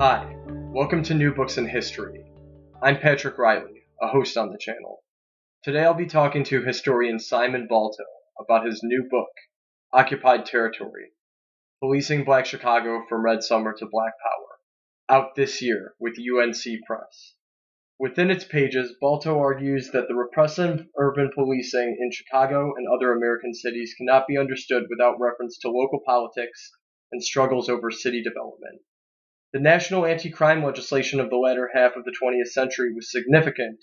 Hi, welcome to New Books in History. I'm Patrick Riley, a host on the channel. Today I'll be talking to historian Simon Balto about his new book, Occupied Territory Policing Black Chicago from Red Summer to Black Power, out this year with UNC Press. Within its pages, Balto argues that the repressive urban policing in Chicago and other American cities cannot be understood without reference to local politics and struggles over city development. The national anti-crime legislation of the latter half of the 20th century was significant,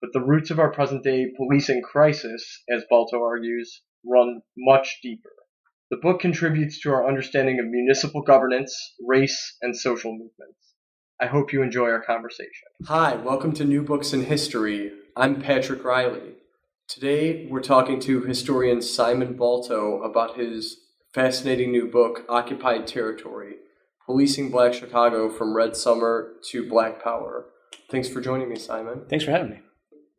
but the roots of our present-day policing crisis, as Balto argues, run much deeper. The book contributes to our understanding of municipal governance, race, and social movements. I hope you enjoy our conversation. Hi, welcome to New Books in History. I'm Patrick Riley. Today we're talking to historian Simon Balto about his fascinating new book, Occupied Territory Policing Black Chicago from Red Summer to Black Power. Thanks for joining me, Simon. Thanks for having me.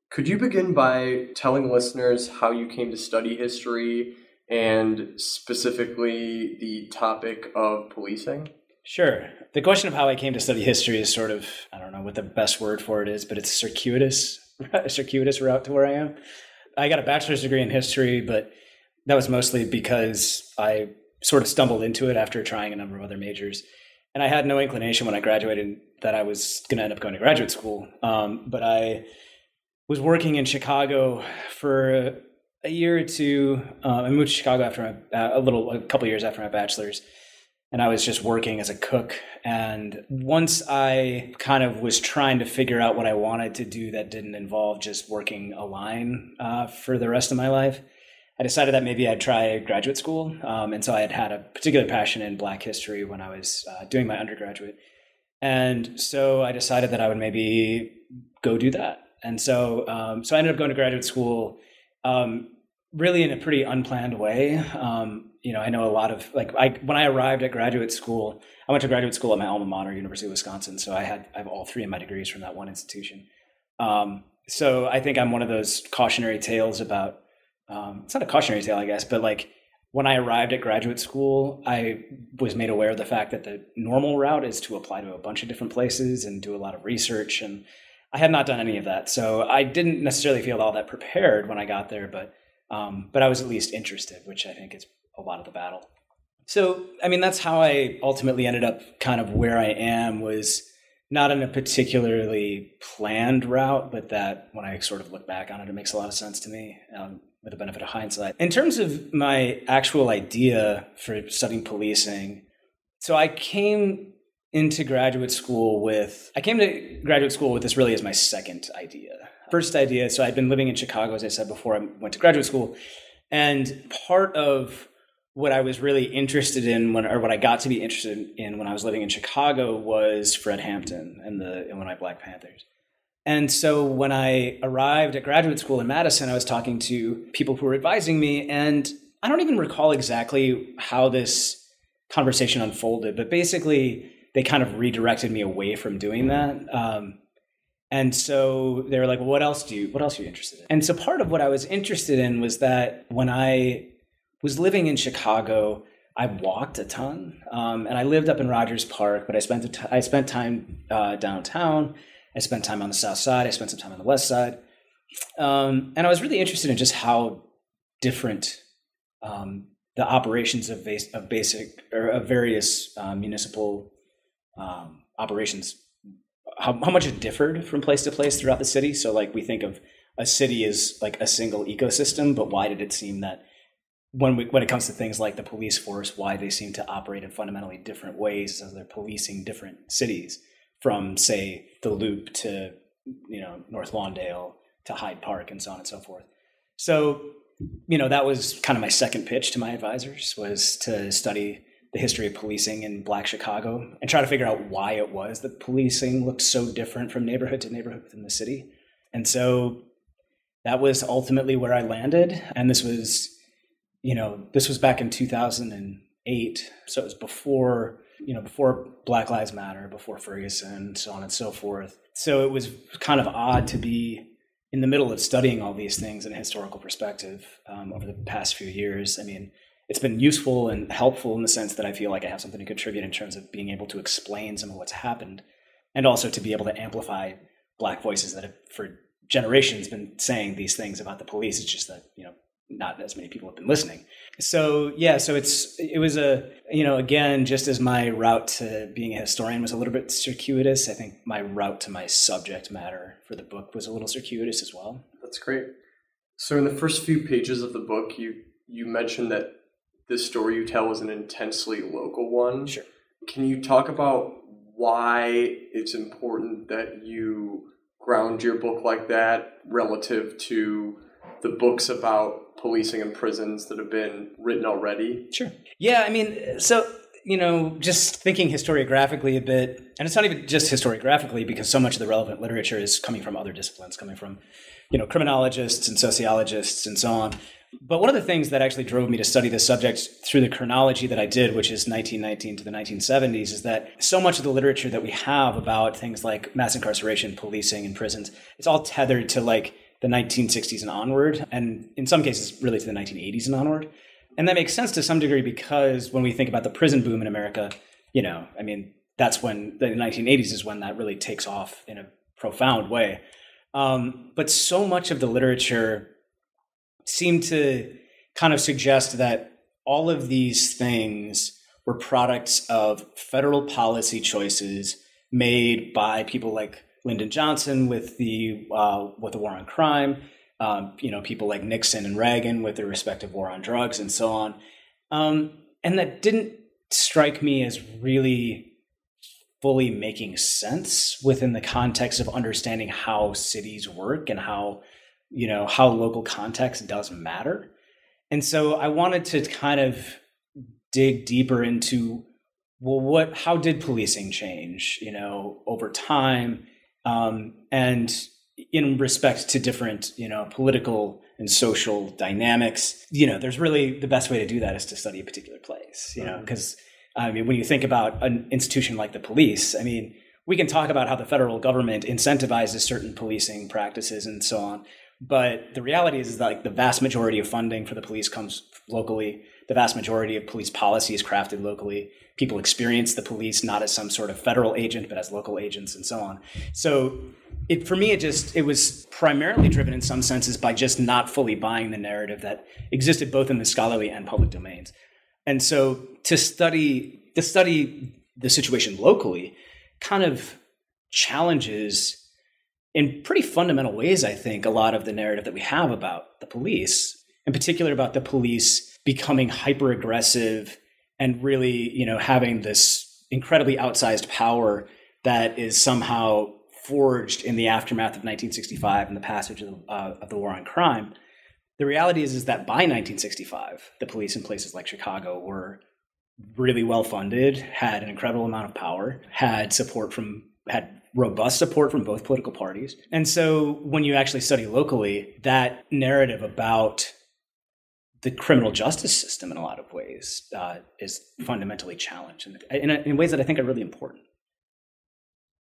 Could you begin by telling listeners how you came to study history and specifically the topic of policing? Sure. The question of how I came to study history is sort of, I don't know what the best word for it is, but it's circuitous, a circuitous route to where I am. I got a bachelor's degree in history, but that was mostly because I sort of stumbled into it after trying a number of other majors. And I had no inclination when I graduated that I was going to end up going to graduate school. Um, but I was working in Chicago for a year or two. Uh, I moved to Chicago after my, a little, a couple years after my bachelor's, and I was just working as a cook. And once I kind of was trying to figure out what I wanted to do that didn't involve just working a line uh, for the rest of my life, I decided that maybe I'd try graduate school. Um, and so I had had a particular passion in Black history when I was uh, doing my undergraduate. And so I decided that I would maybe go do that. And so, um, so I ended up going to graduate school um, really in a pretty unplanned way. Um, you know, I know a lot of like I, when I arrived at graduate school, I went to graduate school at my alma mater, University of Wisconsin. So I had I have all three of my degrees from that one institution. Um, so I think I'm one of those cautionary tales about um, it's not a cautionary tale, I guess, but like when I arrived at graduate school, I was made aware of the fact that the normal route is to apply to a bunch of different places and do a lot of research. And I had not done any of that. So I didn't necessarily feel all that prepared when I got there, but, um, but I was at least interested, which I think is a lot of the battle. So, I mean, that's how I ultimately ended up kind of where I am was not in a particularly planned route, but that when I sort of look back on it, it makes a lot of sense to me. Um, with the benefit of hindsight. In terms of my actual idea for studying policing, so I came into graduate school with I came to graduate school with this really as my second idea. First idea, so I'd been living in Chicago as I said before I went to graduate school, and part of what I was really interested in when or what I got to be interested in when I was living in Chicago was Fred Hampton and the Illinois Black Panthers. And so when I arrived at graduate school in Madison, I was talking to people who were advising me, and I don't even recall exactly how this conversation unfolded, but basically they kind of redirected me away from doing that. Um, and so they were like, well, "What else do you? What else are you interested in?" And so part of what I was interested in was that when I was living in Chicago, I walked a ton, um, and I lived up in Rogers Park, but I spent I spent time uh, downtown I spent time on the south side. I spent some time on the west side. Um, and I was really interested in just how different um, the operations of, base, of basic or of various um, municipal um, operations, how, how much it differed from place to place throughout the city. So, like, we think of a city as like a single ecosystem, but why did it seem that when we, when it comes to things like the police force, why they seem to operate in fundamentally different ways as they're policing different cities? From say the loop to you know North Lawndale to Hyde Park and so on and so forth. So you know, that was kind of my second pitch to my advisors was to study the history of policing in Black Chicago and try to figure out why it was that policing looked so different from neighborhood to neighborhood within the city. And so that was ultimately where I landed. And this was, you know, this was back in 2008. So it was before, you know, before Black Lives Matter, before Ferguson, so on and so forth. So it was kind of odd to be in the middle of studying all these things in a historical perspective um, over the past few years. I mean, it's been useful and helpful in the sense that I feel like I have something to contribute in terms of being able to explain some of what's happened and also to be able to amplify black voices that have for generations been saying these things about the police. It's just that, you know, not as many people have been listening. So yeah, so it's it was a you know again just as my route to being a historian was a little bit circuitous. I think my route to my subject matter for the book was a little circuitous as well. That's great. So in the first few pages of the book, you you mentioned that this story you tell is an intensely local one. Sure. Can you talk about why it's important that you ground your book like that relative to the books about policing and prisons that have been written already? Sure. Yeah, I mean, so you know, just thinking historiographically a bit, and it's not even just historiographically because so much of the relevant literature is coming from other disciplines, coming from, you know, criminologists and sociologists and so on. But one of the things that actually drove me to study this subject through the chronology that I did, which is 1919 to the 1970s, is that so much of the literature that we have about things like mass incarceration, policing, and prisons, it's all tethered to like the 1960s and onward, and in some cases, really to the 1980s and onward. And that makes sense to some degree because when we think about the prison boom in America, you know, I mean, that's when the 1980s is when that really takes off in a profound way. Um, but so much of the literature seemed to kind of suggest that all of these things were products of federal policy choices made by people like Lyndon Johnson with the uh, with the war on crime, um, you know, people like Nixon and Reagan with their respective war on drugs and so on, um, and that didn't strike me as really fully making sense within the context of understanding how cities work and how you know how local context does matter. And so i wanted to kind of dig deeper into well what how did policing change you know over time um, and in respect to different you know political and social dynamics you know there's really the best way to do that is to study a particular place you know because mm-hmm. i mean when you think about an institution like the police i mean we can talk about how the federal government incentivizes certain policing practices and so on but the reality is, is that like the vast majority of funding for the police comes locally. The vast majority of police policy is crafted locally. People experience the police not as some sort of federal agent, but as local agents and so on. So it, for me, it just, it was primarily driven in some senses by just not fully buying the narrative that existed both in the scholarly and public domains. And so to study, to study the situation locally kind of challenges in pretty fundamental ways, I think, a lot of the narrative that we have about the police, in particular about the police becoming hyper aggressive and really, you know, having this incredibly outsized power that is somehow forged in the aftermath of 1965 and the passage of the, uh, of the war on crime. The reality is, is that by 1965, the police in places like Chicago were really well funded, had an incredible amount of power, had support from had robust support from both political parties. And so when you actually study locally, that narrative about the criminal justice system in a lot of ways uh, is fundamentally challenged in, in, in ways that I think are really important.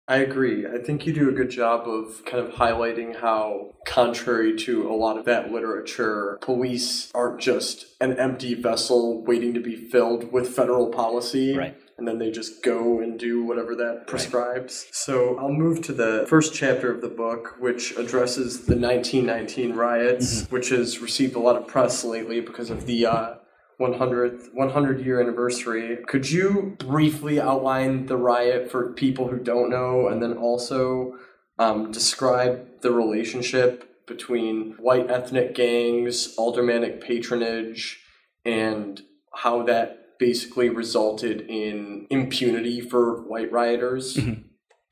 I agree. I think you do a good job of kind of highlighting how, contrary to a lot of that literature, police aren't just an empty vessel waiting to be filled with federal policy. Right and then they just go and do whatever that prescribes. Right. So I'll move to the first chapter of the book, which addresses the 1919 riots, mm-hmm. which has received a lot of press lately because of the uh, 100th 100 year anniversary. Could you briefly outline the riot for people who don't know, and then also um, describe the relationship between white ethnic gangs, aldermanic patronage, and how that basically resulted in impunity for white rioters. Mm-hmm.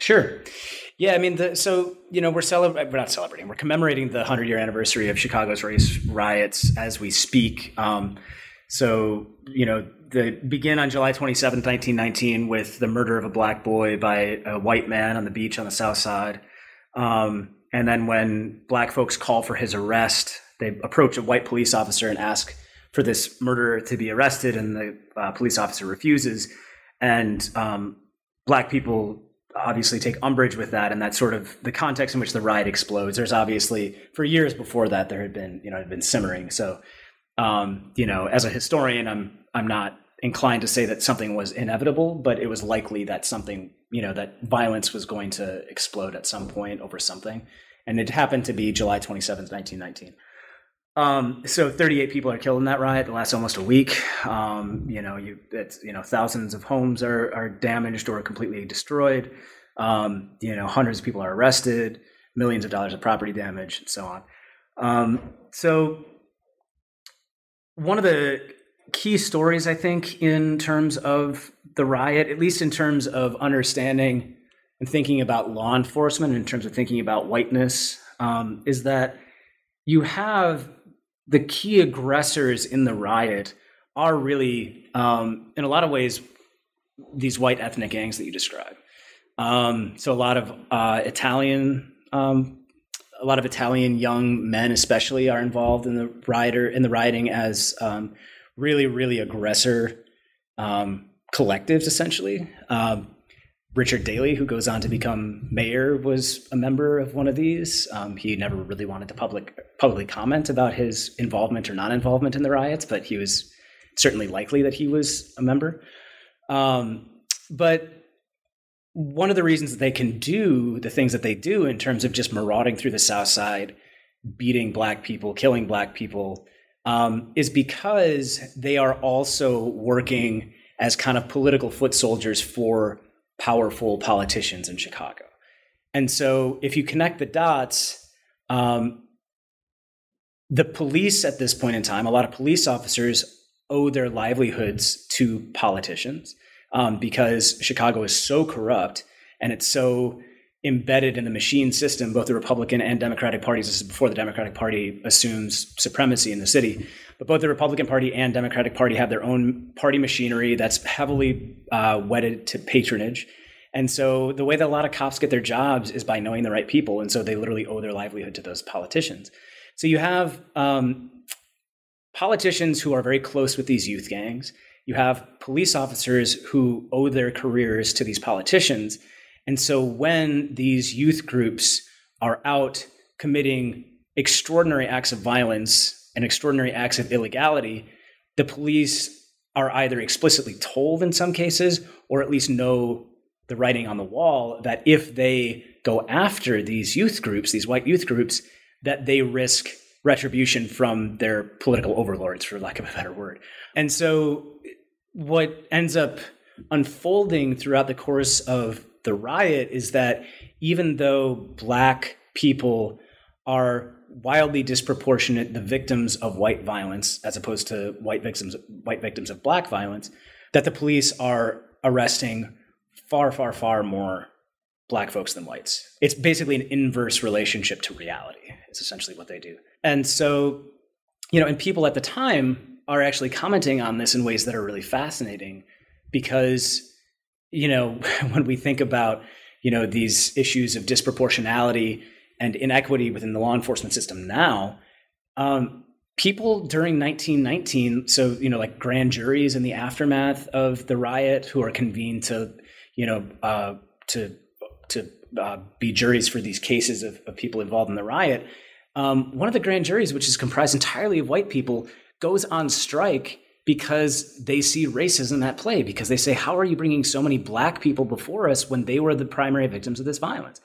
Sure. Yeah, I mean, the, so you know, we're celebrating. We're not celebrating. We're commemorating the hundred year anniversary of Chicago's race riots as we speak. Um, so you know, they begin on July 27, 1919, with the murder of a black boy by a white man on the beach on the south side. Um, and then when black folks call for his arrest, they approach a white police officer and ask for this murderer to be arrested, and the uh, police officer refuses. And um, black people obviously take umbrage with that, and that's sort of the context in which the riot explodes. There's obviously for years before that there had been you know had been simmering. So um, you know, as a historian, I'm I'm not inclined to say that something was inevitable, but it was likely that something you know that violence was going to explode at some point over something, and it happened to be July 27th, 1919. Um, so 38 people are killed in that riot. It lasts almost a week. Um, you know, you you know thousands of homes are are damaged or completely destroyed. Um, you know, hundreds of people are arrested, millions of dollars of property damage, and so on. Um, so one of the key stories, I think, in terms of the riot, at least in terms of understanding and thinking about law enforcement, in terms of thinking about whiteness, um, is that you have the key aggressors in the riot are really, um, in a lot of ways, these white ethnic gangs that you describe. Um, so a lot of uh, Italian, um, a lot of Italian young men, especially, are involved in the rioter in the rioting as um, really, really aggressor um, collectives, essentially. Um, Richard Daley, who goes on to become mayor, was a member of one of these. Um, he never really wanted to public publicly comment about his involvement or non-involvement in the riots, but he was certainly likely that he was a member. Um, but one of the reasons that they can do the things that they do in terms of just marauding through the South Side, beating black people, killing black people, um, is because they are also working as kind of political foot soldiers for powerful politicians in Chicago. And so if you connect the dots, um, the police at this point in time, a lot of police officers owe their livelihoods to politicians um, because Chicago is so corrupt and it's so embedded in the machine system, both the Republican and Democratic parties. This is before the Democratic Party assumes supremacy in the city. But both the Republican Party and Democratic Party have their own party machinery that's heavily uh, wedded to patronage. And so the way that a lot of cops get their jobs is by knowing the right people. And so they literally owe their livelihood to those politicians. So you have um, politicians who are very close with these youth gangs. You have police officers who owe their careers to these politicians. And so when these youth groups are out committing extraordinary acts of violence and extraordinary acts of illegality, the police are either explicitly told in some cases or at least know the writing on the wall that if they go after these youth groups, these white youth groups, that they risk retribution from their political overlords, for lack of a better word. And so, what ends up unfolding throughout the course of the riot is that even though black people are wildly disproportionate the victims of white violence as opposed to white victims white victims of black violence that the police are arresting far far far more black folks than whites it's basically an inverse relationship to reality it's essentially what they do and so you know and people at the time are actually commenting on this in ways that are really fascinating because you know when we think about you know these issues of disproportionality and inequity within the law enforcement system now, um, people during 1919, so you know, like grand juries in the aftermath of the riot, who are convened to, you know, uh, to to uh, be juries for these cases of, of people involved in the riot. Um, one of the grand juries, which is comprised entirely of white people, goes on strike because they see racism at play. Because they say, "How are you bringing so many black people before us when they were the primary victims of this violence?"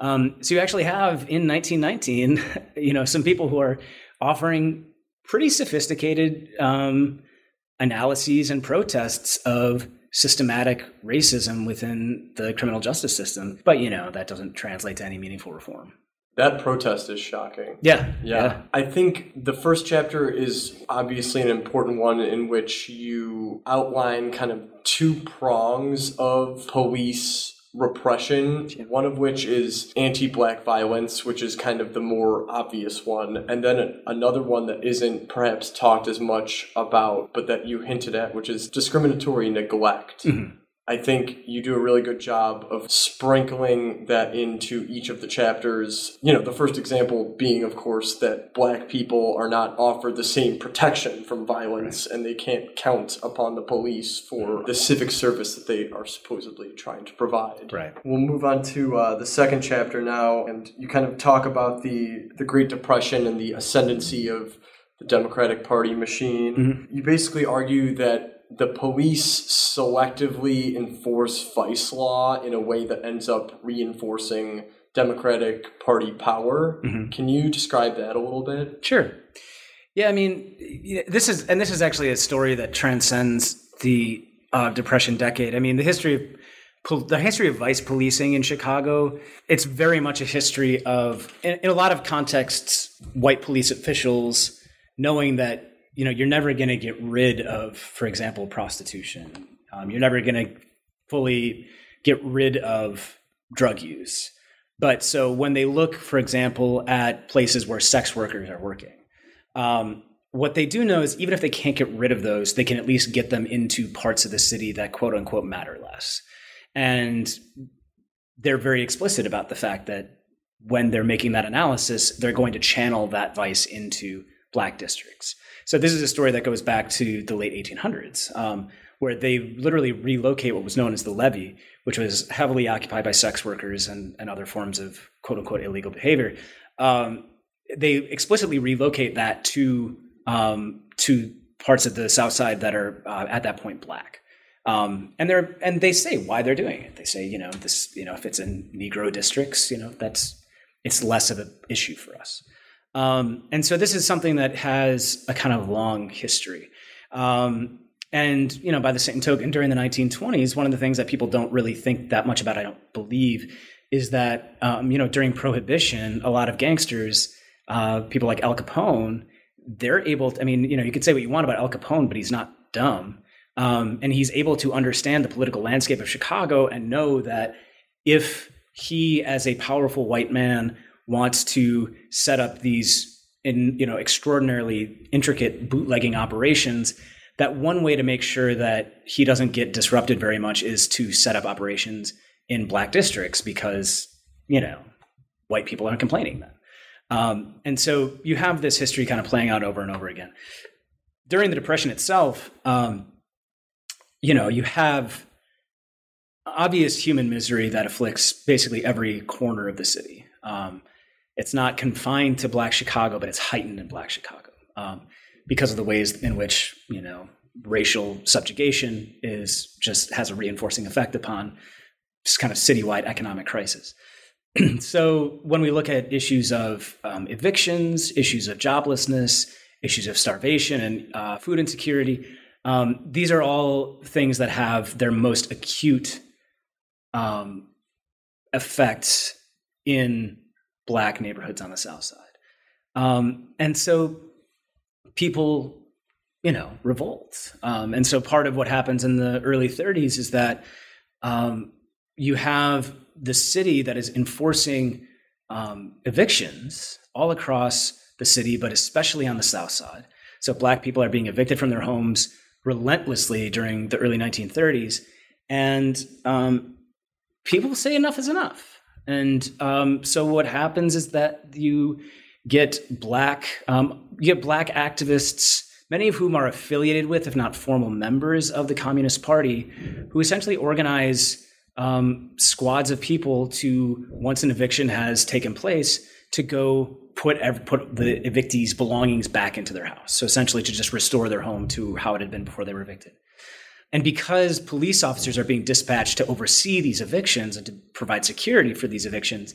Um, so you actually have in 1919, you know, some people who are offering pretty sophisticated um, analyses and protests of systematic racism within the criminal justice system. But you know, that doesn't translate to any meaningful reform. That protest is shocking. Yeah, yeah, yeah. I think the first chapter is obviously an important one in which you outline kind of two prongs of police repression, one of which is anti black violence, which is kind of the more obvious one, and then another one that isn't perhaps talked as much about, but that you hinted at, which is discriminatory neglect. Mm-hmm. I think you do a really good job of sprinkling that into each of the chapters. You know, the first example being, of course, that black people are not offered the same protection from violence right. and they can't count upon the police for the civic service that they are supposedly trying to provide. Right. We'll move on to uh, the second chapter now, and you kind of talk about the, the Great Depression and the ascendancy of the Democratic Party machine. Mm-hmm. You basically argue that the police selectively enforce vice law in a way that ends up reinforcing Democratic Party power. Mm-hmm. Can you describe that a little bit? Sure. Yeah, I mean, this is and this is actually a story that transcends the uh, Depression decade. I mean, the history of the history of vice policing in Chicago, it's very much a history of, in, in a lot of contexts, white police officials knowing that you know, you're never going to get rid of, for example, prostitution. Um, you're never going to fully get rid of drug use. But so when they look, for example, at places where sex workers are working, um, what they do know is even if they can't get rid of those, they can at least get them into parts of the city that quote unquote matter less. And they're very explicit about the fact that when they're making that analysis, they're going to channel that vice into black districts. So this is a story that goes back to the late 1800s, um, where they literally relocate what was known as the levee, which was heavily occupied by sex workers and, and other forms of quote unquote illegal behavior. Um, they explicitly relocate that to um, to parts of the South Side that are uh, at that point black. Um, and they're and they say why they're doing it. They say, you know, this, you know, if it's in Negro districts, you know, that's it's less of an issue for us. Um, and so this is something that has a kind of long history. Um, and you know, by the same token, during the 1920s, one of the things that people don't really think that much about, I don't believe, is that um, you know during Prohibition, a lot of gangsters, uh, people like Al Capone, they're able. To, I mean, you know, you could say what you want about Al Capone, but he's not dumb, um, and he's able to understand the political landscape of Chicago and know that if he, as a powerful white man, wants to set up these in you know extraordinarily intricate bootlegging operations that one way to make sure that he doesn't get disrupted very much is to set up operations in black districts because you know white people aren't complaining then. Um, and so you have this history kind of playing out over and over again. During the depression itself um, you know you have obvious human misery that afflicts basically every corner of the city. Um, it's not confined to Black Chicago, but it's heightened in Black Chicago um, because of the ways in which you know racial subjugation is just has a reinforcing effect upon this kind of citywide economic crisis. so when we look at issues of um, evictions, issues of joblessness, issues of starvation and uh, food insecurity, um, these are all things that have their most acute um, effects in black neighborhoods on the south side. Um, and so people, you know, revolt. Um, and so part of what happens in the early 30s is that um, you have the city that is enforcing um, evictions all across the city, but especially on the south side. So black people are being evicted from their homes relentlessly during the early 1930s. And um, people say enough is enough. And um, so what happens is that you get black um, you get black activists, many of whom are affiliated with, if not formal members of the Communist Party, who essentially organize um, squads of people to once an eviction has taken place to go put put the evictees' belongings back into their house. So essentially, to just restore their home to how it had been before they were evicted. And because police officers are being dispatched to oversee these evictions and to provide security for these evictions,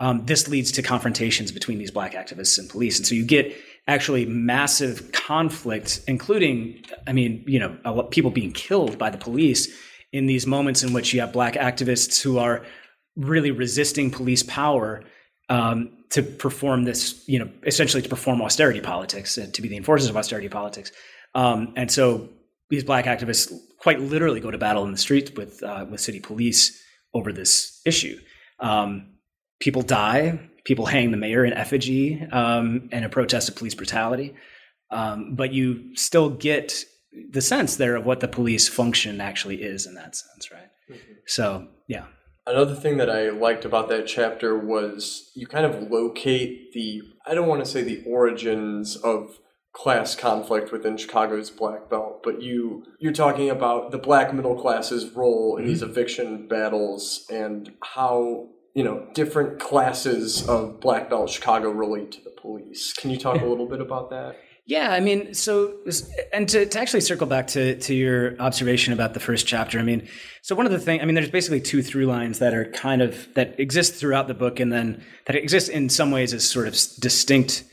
um, this leads to confrontations between these black activists and police. And so you get actually massive conflict, including, I mean, you know, people being killed by the police in these moments in which you have black activists who are really resisting police power um, to perform this, you know, essentially to perform austerity politics, and to be the enforcers of austerity politics. Um, and so these black activists quite literally go to battle in the streets with uh, with city police over this issue. Um, people die. People hang the mayor in effigy um, in a protest of police brutality. Um, but you still get the sense there of what the police function actually is in that sense, right? Mm-hmm. So, yeah. Another thing that I liked about that chapter was you kind of locate the, I don't want to say the origins of class conflict within Chicago's black belt, but you you're talking about the black middle class's role in mm-hmm. these eviction battles and how you know different classes of black belt Chicago relate to the police. Can you talk a little bit about that? Yeah, I mean, so and to, to actually circle back to to your observation about the first chapter, I mean, so one of the things, I mean, there's basically two through lines that are kind of that exist throughout the book, and then that exist in some ways as sort of distinct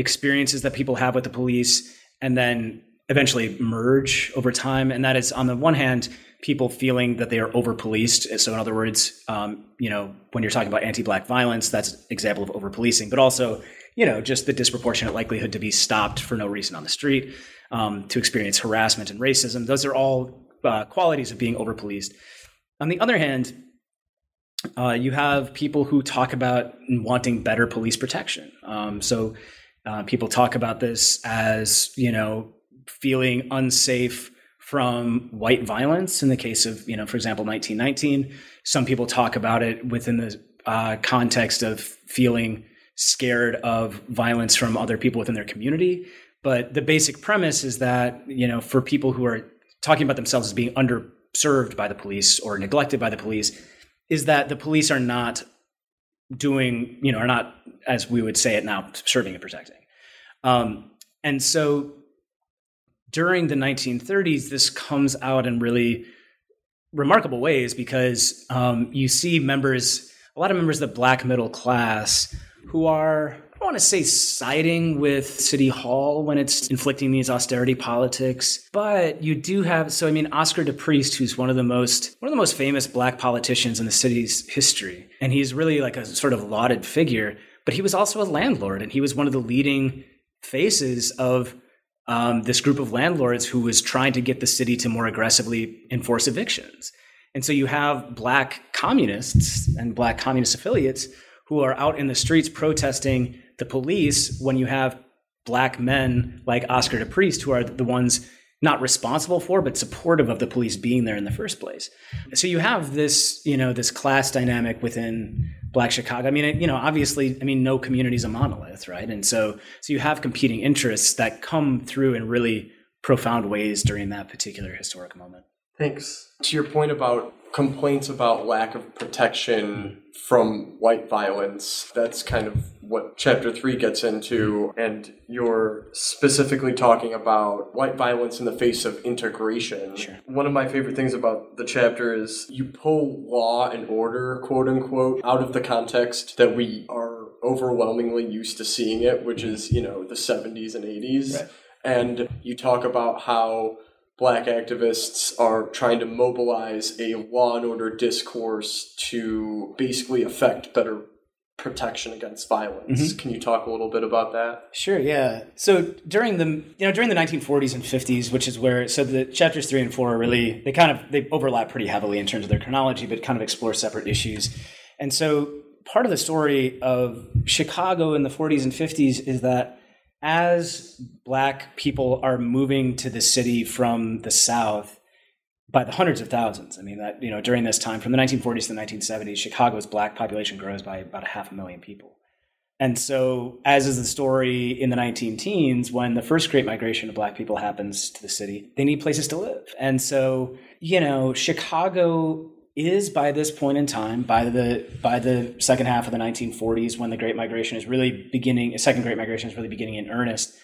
experiences that people have with the police, and then eventually merge over time. And that is, on the one hand, people feeling that they are over policed. So, in other words, um, you know, when you're talking about anti-black violence, that's an example of over policing, but also you know, just the disproportionate likelihood to be stopped for no reason on the street, um, to experience harassment and racism. Those are all uh, qualities of being overpoliced. On the other hand, uh, you have people who talk about wanting better police protection. Um, so uh, people talk about this as, you know, feeling unsafe from white violence in the case of, you know, for example, 1919. Some people talk about it within the uh, context of feeling scared of violence from other people within their community. But the basic premise is that, you know, for people who are talking about themselves as being underserved by the police or neglected by the police, is that the police are not doing, you know, are not, as we would say it now, serving and protecting. Um, and so during the 1930s, this comes out in really remarkable ways because um, you see members, a lot of members of the black middle class who are I don't want to say siding with City Hall when it's inflicting these austerity politics, but you do have. So I mean, Oscar de Priest, who's one of the most one of the most famous black politicians in the city's history, and he's really like a sort of lauded figure. But he was also a landlord, and he was one of the leading faces of um, this group of landlords who was trying to get the city to more aggressively enforce evictions. And so you have black communists and black communist affiliates who are out in the streets protesting the police when you have black men like Oscar DePriest who are the ones not responsible for but supportive of the police being there in the first place. So you have this, you know, this class dynamic within black Chicago. I mean, you know, obviously, I mean no community is a monolith, right? And so so you have competing interests that come through in really profound ways during that particular historic moment. Thanks. To your point about complaints about lack of protection hmm. from white violence. That's kind of what chapter three gets into. And you're specifically talking about white violence in the face of integration. Sure. One of my favorite things about the chapter is you pull law and order, quote unquote, out of the context that we are overwhelmingly used to seeing it, which hmm. is, you know, the 70s and 80s. Right. And you talk about how black activists are trying to mobilize a law and order discourse to basically affect better protection against violence. Mm-hmm. Can you talk a little bit about that? Sure, yeah. So during the you know during the 1940s and 50s, which is where so the chapters 3 and 4 are really they kind of they overlap pretty heavily in terms of their chronology but kind of explore separate issues. And so part of the story of Chicago in the 40s and 50s is that as black people are moving to the city from the south by the hundreds of thousands i mean that you know during this time from the 1940s to the 1970s chicago's black population grows by about a half a million people. And so as is the story in the 19 teens when the first great migration of black people happens to the city they need places to live. And so you know chicago is by this point in time, by the by the second half of the 1940s, when the Great Migration is really beginning, second Great Migration is really beginning in earnest.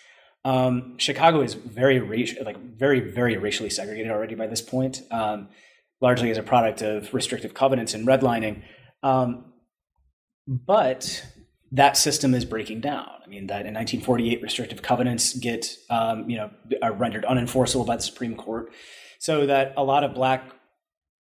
Um, Chicago is very like very very racially segregated already by this point, um, largely as a product of restrictive covenants and redlining. Um, but that system is breaking down. I mean, that in 1948, restrictive covenants get um, you know are rendered unenforceable by the Supreme Court, so that a lot of black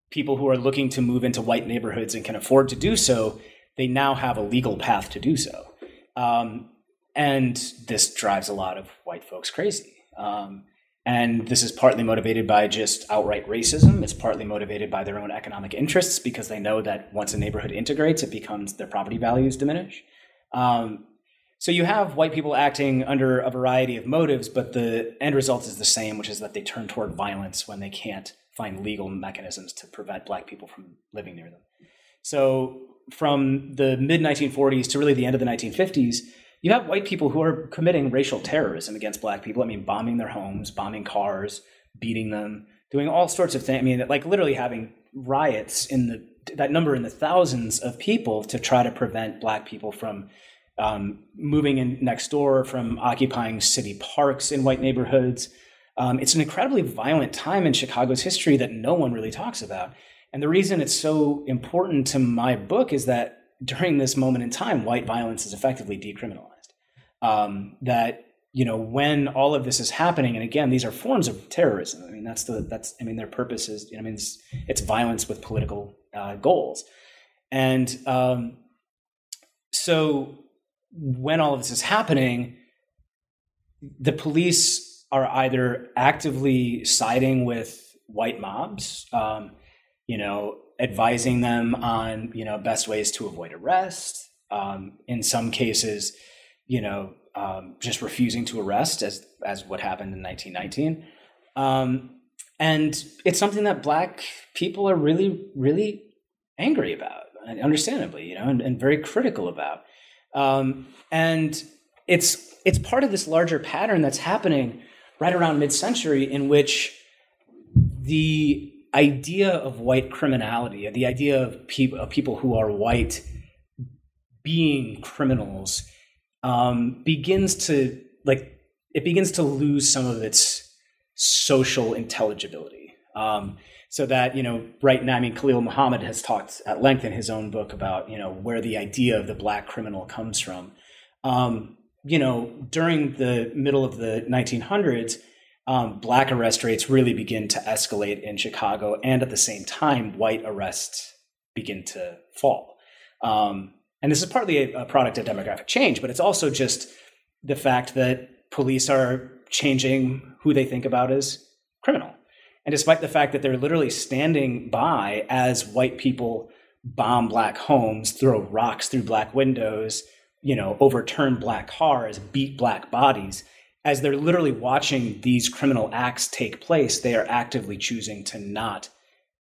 people who are looking to move into white neighborhoods and can afford to do so, they now have a legal path to do so. Um, and this drives a lot of white folks crazy. Um, And this is partly motivated by just outright racism. It's partly motivated by their own economic interests because they know that once a neighborhood integrates, it becomes their property values diminish. Um, so you have white people acting under a variety of motives, but the end result is the same, which is that they turn toward violence when they can't find legal mechanisms to prevent black people from living near them. So from the mid 1940s to really the end of the 1950s, you have white people who are committing racial terrorism against black people. I mean, bombing their homes, bombing cars, beating them, doing all sorts of things. I mean, like literally having riots in the that number in the thousands of people to try to prevent black people from um, moving in next door, from occupying city parks in white neighborhoods. Um, it's an incredibly violent time in Chicago's history that no one really talks about. And the reason it's so important to my book is that during this moment in time, white violence is effectively decriminalized. Um, that you know when all of this is happening, and again, these are forms of terrorism. I mean, that's the that's I mean, their purpose is I mean, it's, it's violence with political uh, goals, and um, so when all of this is happening, the police are either actively siding with white mobs, um, you know, advising them on you know best ways to avoid arrest. Um, in some cases, you know, um, just refusing to arrest, as as what happened in 1919. Um, and it's something that black people are really, really angry about, understandably, you know, and, and very critical about. Um, and it's it's part of this larger pattern that's happening right around mid-century, in which the idea of white criminality, the idea of, pe- of people who are white being criminals, um, begins to like it begins to lose some of its social intelligibility. Um, so that you know, right now, I mean, Khalil Muhammad has talked at length in his own book about you know where the idea of the black criminal comes from. Um, you know, during the middle of the 1900s, um, black arrest rates really begin to escalate in Chicago, and at the same time, white arrests begin to fall. Um, and this is partly a, a, product of demographic change, but it's also just the fact that police are changing who they think about as criminal. And despite the fact that they're literally standing by as white people bomb black homes, throw rocks through black windows, you know, overturn black cars, beat black bodies, as they're literally watching these criminal acts take place, they are actively choosing to not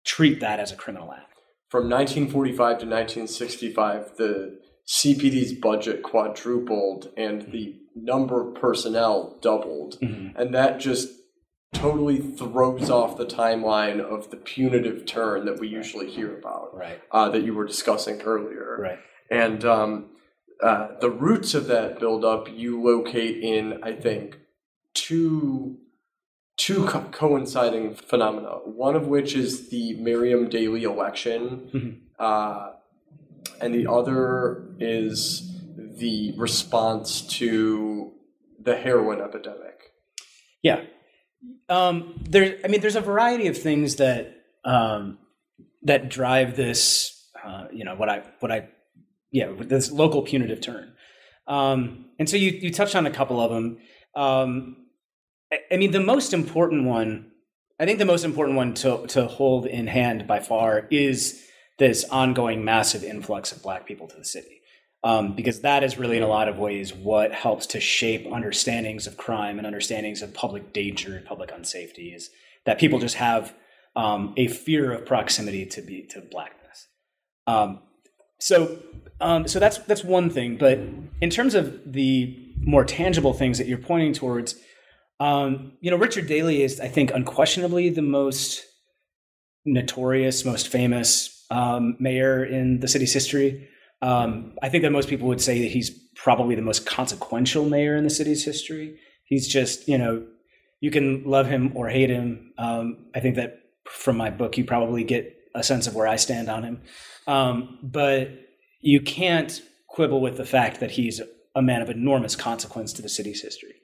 treat that as a criminal act. From 1945 to 1965, the CPD's budget quadrupled and the number of personnel doubled. Mm-hmm. And that just totally throws off the timeline of the punitive turn that we usually hear about, right? Uh, that you were discussing earlier, right? And um, uh, the roots of that buildup you locate in, I think, two two co- coinciding phenomena. One of which is the Merriam Daley election, mm-hmm. uh, and the other is the response to the heroin epidemic. Yeah, um, there. I mean, there's a variety of things that um, that drive this. Uh, you know what I what I yeah, this local punitive turn. Um, and so you you touched on a couple of them. Um, I, I, mean, the most important one, I think, the most important one to to hold in hand by far is this ongoing massive influx of Black people to the city, um, because that is really, in a lot of ways, what helps to shape understandings of crime and understandings of public danger and public unsafety. Is that people just have um, a fear of proximity to be to blackness. Um, so, um, so that's that's one thing. But in terms of the more tangible things that you're pointing towards, um, you know, Richard Daley is, I think, unquestionably the most notorious, most famous um, mayor in the city's history. Um, I think that most people would say that he's probably the most consequential mayor in the city's history. He's just, you know, you can love him or hate him. Um, I think that from my book, you probably get a sense of where I stand on him. Um, but you can't quibble with the fact that he's a man of enormous consequence to the city's history.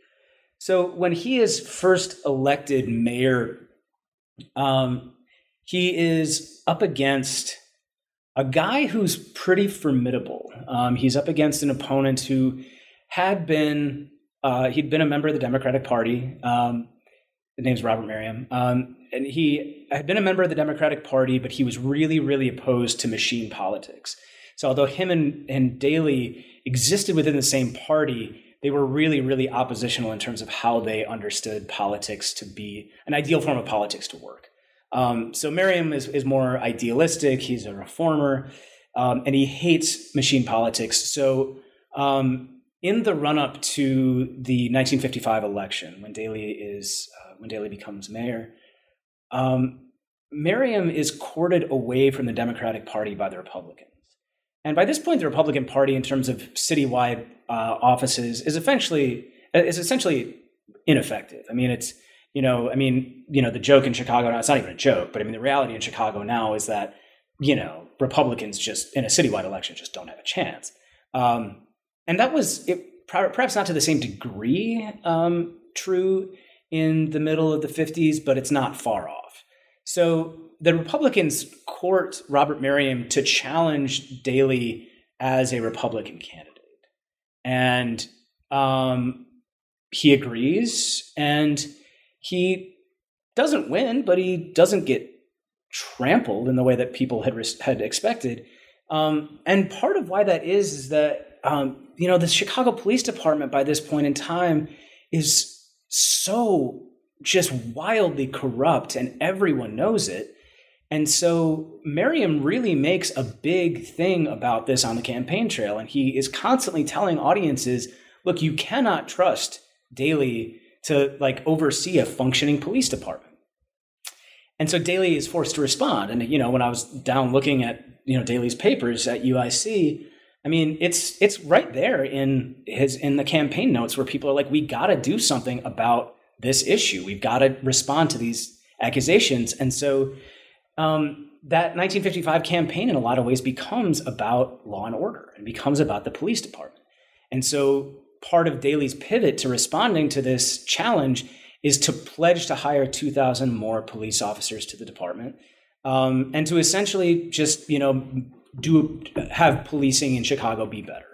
So when he is first elected mayor, um, he is up against a guy who's pretty formidable. Um, he's up against an opponent who had been uh, he'd been a member of the Democratic Party. Um, His name's Robert Merriam. Um, and he had been a member of the Democratic Party, but he was really, really opposed to machine politics. So although him and, and Daley existed within the same party, they were really, really oppositional in terms of how they understood politics to be an ideal form of politics to work. Um, so Merriam is, is more idealistic. He's a reformer, um, and he hates machine politics. So um, in the run up to the 1955 election, when Daley is uh, when Daley becomes mayor, um, Merriam is courted away from the Democratic Party by the Republicans. And by this point, the Republican Party, in terms of citywide uh, offices, is essentially is essentially ineffective. I mean, it's you know, I mean, you know, the joke in Chicago now, it's not even a joke, but I mean, the reality in Chicago now is that, you know, Republicans just in a citywide election just don't have a chance. Um, and that was it, perhaps not to the same degree um, true in the middle of the 50s, but it's not far off. So the Republicans court Robert Merriam to challenge Daley as a Republican candidate. And um, he agrees, and he doesn't win, but he doesn't get trampled in the way that people had had expected. Um, and part of why that is is that um, you know the Chicago Police Department by this point in time is so just wildly corrupt, and everyone knows it. And so Merriam really makes a big thing about this on the campaign trail. And he is constantly telling audiences, look, you cannot trust Daley to like oversee a functioning police department. And so Daley is forced to respond. And you know, when I was down looking at, you know, Daley's papers at UIC, I mean, it's it's right there in his in the campaign notes where people are like, we gotta do something about this issue. We've got to respond to these accusations. And so um, that 1955 campaign, in a lot of ways, becomes about law and order and becomes about the police department. And so part of Daley's pivot to responding to this challenge is to pledge to hire 2,000 more police officers to the department um, and to essentially just, you know, do have policing in Chicago be better.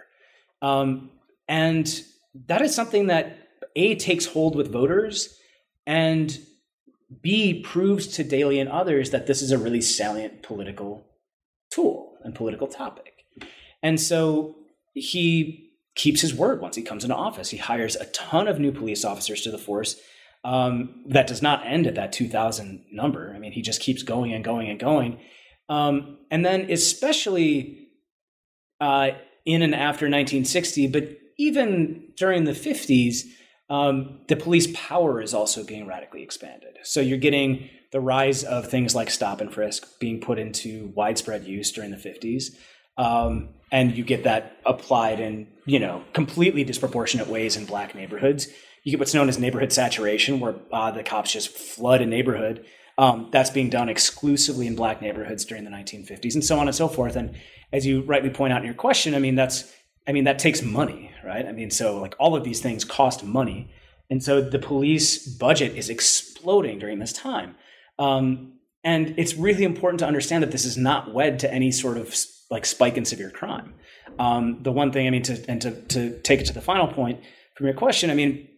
Um, and that is something that A takes hold with voters and B proves to Daley and others that this is a really salient political tool and political topic. And so he keeps his word once he comes into office. He hires a ton of new police officers to the force. Um, that does not end at that 2000 number. I mean, he just keeps going and going and going. Um, and then, especially uh, in and after 1960, but even during the 50s, um, the police power is also being radically expanded. So you're getting the rise of things like stop and frisk being put into widespread use during the 50s. Um, and you get that applied in, you know, completely disproportionate ways in black neighborhoods. You get what's known as neighborhood saturation, where uh, the cops just flood a neighborhood. Um, that's being done exclusively in black neighborhoods during the 1950s, and so on and so forth. And as you rightly point out in your question, I mean, that's I mean, that takes money, right? I mean, so like all of these things cost money. And so the police budget is exploding during this time. Um, and it's really important to understand that this is not wed to any sort of like spike in severe crime. Um, the one thing, I mean, to, and to, to take it to the final point from your question, I mean,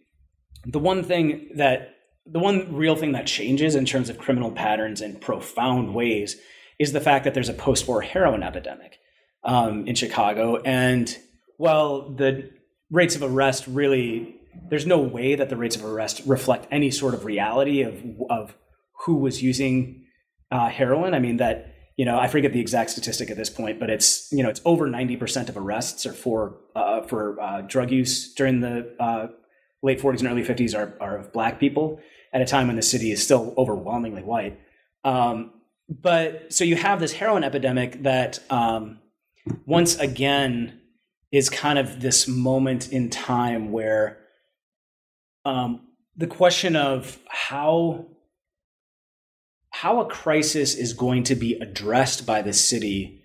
the one thing that, the one real thing that changes in terms of criminal patterns in profound ways is the fact that there's a post war heroin epidemic um, in Chicago. And well, the rates of arrest really, there's no way that the rates of arrest reflect any sort of reality of, of who was using uh, heroin. I mean, that, you know, I forget the exact statistic at this point, but it's, you know, it's over 90% of arrests are for, uh, for uh, drug use during the uh, late 40s and early 50s are, are of black people at a time when the city is still overwhelmingly white. Um, but so you have this heroin epidemic that um, once again is kind of this moment in time where um, the question of how how a crisis is going to be addressed by the city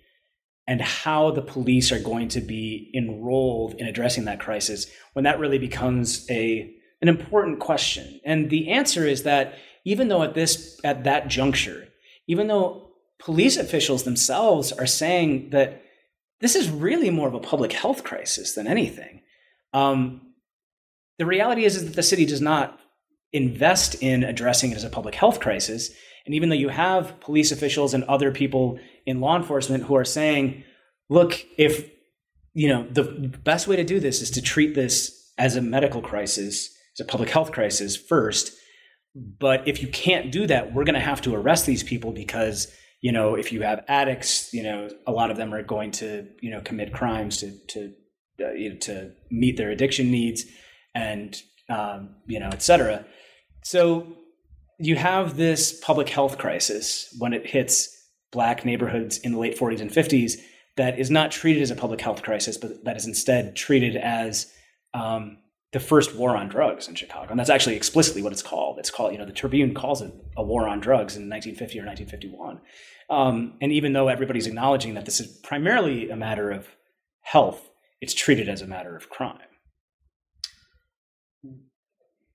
and how the police are going to be enrolled in addressing that crisis when that really becomes a an important question and the answer is that even though at this at that juncture even though police officials themselves are saying that this is really more of a public health crisis than anything. Um, the reality is, is that the city does not invest in addressing it as a public health crisis. And even though you have police officials and other people in law enforcement who are saying, look, if you know the best way to do this is to treat this as a medical crisis, as a public health crisis first. But if you can't do that, we're going to have to arrest these people because you know if you have addicts, you know a lot of them are going to you know commit crimes to to uh, you know, to meet their addiction needs and um, you know etc. So you have this public health crisis when it hits black neighborhoods in the late 40s and 50s that is not treated as a public health crisis, but that is instead treated as um, the first war on drugs in Chicago. And that's actually explicitly what it's called. It's called, you know, the Tribune calls it a war on drugs in 1950 or 1951. Um, and even though everybody's acknowledging that this is primarily a matter of health, it's treated as a matter of crime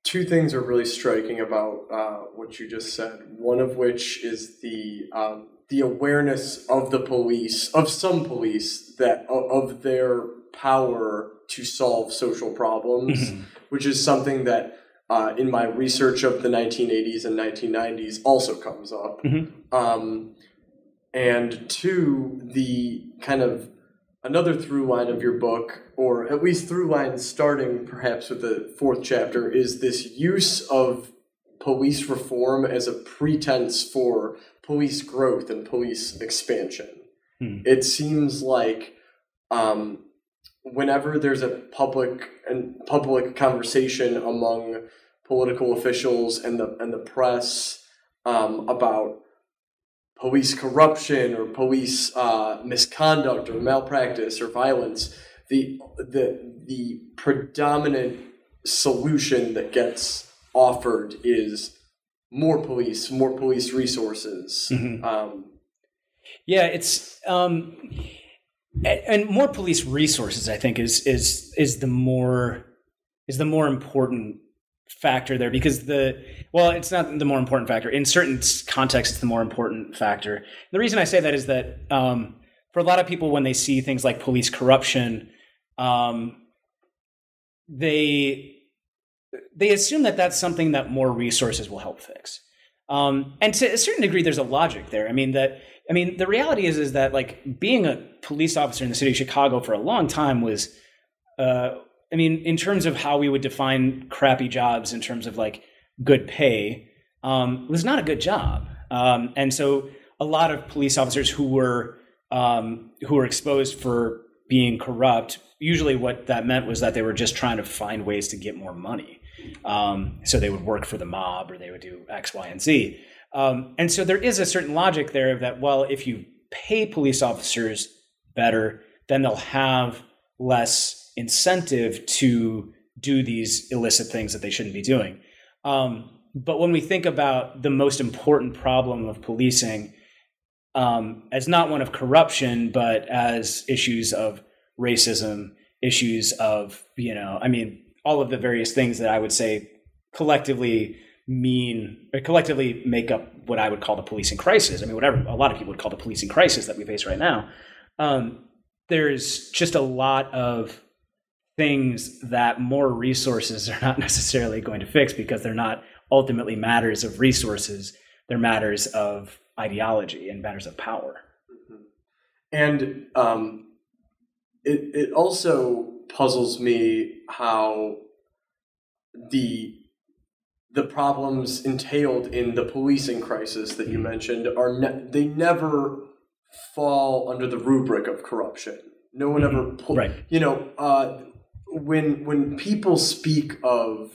two things are really striking about uh, what you just said. One of which is the um, the awareness of the police, of some police, that of their power to solve social problems, mm-hmm. which is something that. Uh, in my research of the 1980s and 1990s, also comes up. Mm-hmm. Um, and two, the kind of another through line of your book, or at least through line starting perhaps with the fourth chapter, is this use of police reform as a pretense for police growth and police expansion. Hmm. It seems like um, whenever there's a public and public conversation among political officials and the and the press um, about police corruption or police uh, misconduct or malpractice or violence, the the the predominant solution that gets offered is more police, more police resources. Mm-hmm. Um, yeah, it's um, and more police resources. I think is is is the more is the more important factor there because the well it's not the more important factor. In certain contexts it's the more important factor. The reason i say that is that um, for a lot of people when they see things like police corruption um, they they assume that that's something that more resources will help fix. Um, and to a certain degree there's a logic there. I mean that i mean the reality is is that like being a police officer in the city of chicago for a long time was uh, I mean, in terms of how we would define crappy jobs in terms of like good pay, um, was not a good job. Um, and so a lot of police officers who were um, who were exposed for being corrupt, usually what that meant was that they were just trying to find ways to get more money. Um, so they would work for the mob or they would do X, Y, and Z. Um, and so there is a certain logic there that, well, if you pay police officers better, then they'll have less incentive to do these illicit things that they shouldn't be doing. Um, but when we think about the most important problem of policing um, as not one of corruption, but as issues of racism, issues of, you know, I mean, all of the various things that I would say collectively mean or collectively make up what I would call the policing crisis. I mean, whatever a lot of people would call the policing crisis that we face right now. Um, there's just a lot of things that more resources are not necessarily going to fix because they're not ultimately matters of resources they're matters of ideology and matters of power mm-hmm. and um, it, it also puzzles me how the the problems entailed in the policing crisis that you mm-hmm. mentioned are ne- they never fall under the rubric of corruption no one ever mm-hmm. right. you know uh, when when people speak of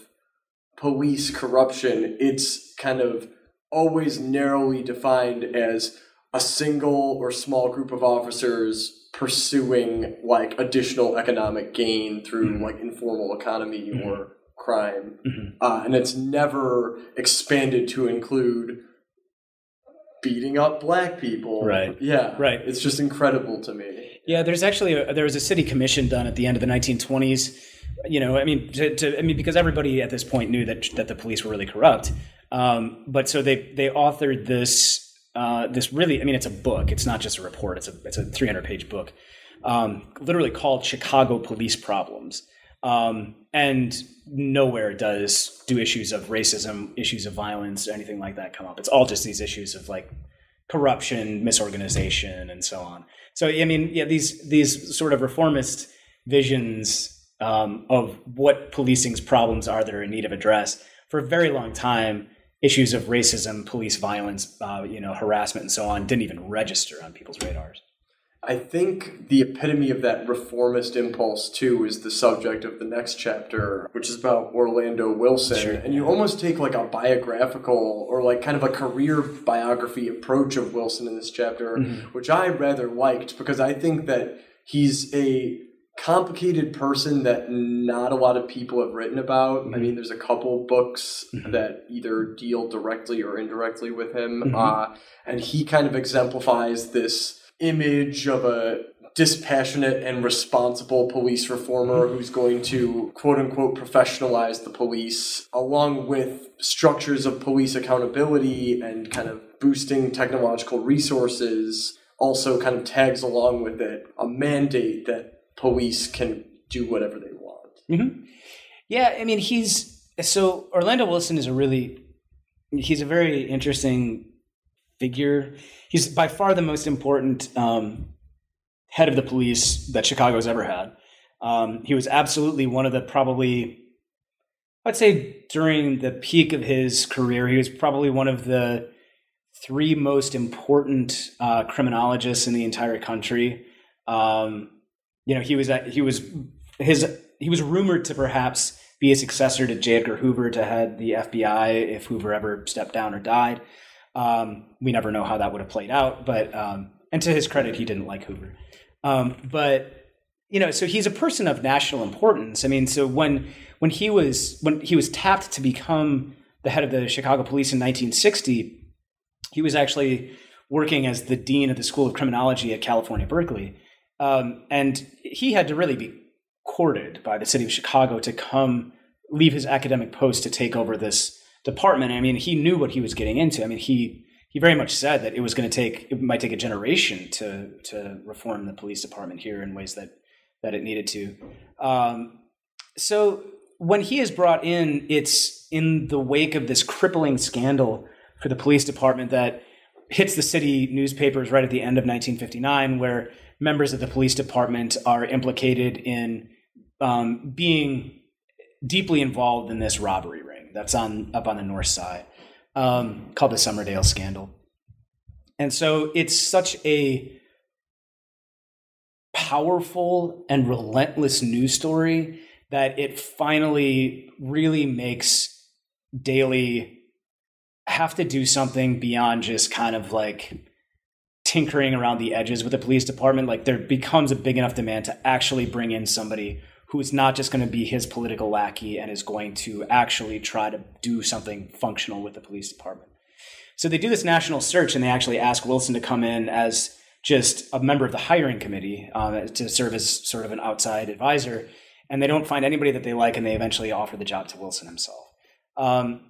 police corruption, it's kind of always narrowly defined as a single or small group of officers pursuing like additional economic gain through mm-hmm. like informal economy mm-hmm. or crime, mm-hmm. uh, and it's never expanded to include beating up black people. Right. Yeah. Right. It's just incredible to me. Yeah, there's actually a, there was a city commission done at the end of the 1920s. You know, I mean, to, to, I mean, because everybody at this point knew that that the police were really corrupt. Um, but so they they authored this uh, this really, I mean, it's a book. It's not just a report. It's a it's a 300 page book, um, literally called Chicago Police Problems. Um, and nowhere does do issues of racism, issues of violence, anything like that come up. It's all just these issues of like corruption, misorganization, and so on. So I mean, yeah, these these sort of reformist visions um, of what policing's problems are that are in need of address for a very long time. Issues of racism, police violence, uh, you know, harassment, and so on didn't even register on people's radars. I think the epitome of that reformist impulse too is the subject of the next chapter, which is about Orlando Wilson. Sure. And you almost take like a biographical or like kind of a career biography approach of Wilson in this chapter, mm-hmm. which I rather liked because I think that he's a complicated person that not a lot of people have written about. Mm-hmm. I mean, there's a couple books mm-hmm. that either deal directly or indirectly with him. Mm-hmm. Uh, and he kind of exemplifies this image of a dispassionate and responsible police reformer mm-hmm. who's going to quote unquote professionalize the police along with structures of police accountability and kind of boosting technological resources also kind of tags along with it a mandate that police can do whatever they want mm-hmm. yeah i mean he's so orlando wilson is a really he's a very interesting figure. He's by far the most important um, head of the police that Chicago's ever had. Um, he was absolutely one of the probably, I'd say during the peak of his career, he was probably one of the three most important uh, criminologists in the entire country. Um, you know, he was at, he was his he was rumored to perhaps be a successor to J. Edgar Hoover to head the FBI if Hoover ever stepped down or died. Um, we never know how that would have played out, but um, and to his credit, he didn't like Hoover. Um, but you know, so he's a person of national importance. I mean, so when when he was when he was tapped to become the head of the Chicago Police in 1960, he was actually working as the dean of the School of Criminology at California Berkeley, um, and he had to really be courted by the city of Chicago to come leave his academic post to take over this department. I mean, he knew what he was getting into. I mean, he he very much said that it was going to take it might take a generation to to reform the police department here in ways that that it needed to. Um, so when he is brought in, it's in the wake of this crippling scandal for the police department that hits the city newspapers right at the end of 1959, where members of the police department are implicated in um, being deeply involved in this robbery that's on up on the north side um, called the Summerdale Scandal. And so it's such a powerful and relentless news story that it finally really makes Daley have to do something beyond just kind of like tinkering around the edges with the police department. Like there becomes a big enough demand to actually bring in somebody who's not just going to be his political lackey and is going to actually try to do something functional with the police department. So they do this national search and they actually ask Wilson to come in as just a member of the hiring committee um, to serve as sort of an outside advisor. And they don't find anybody that they like, and they eventually offer the job to Wilson himself. Um,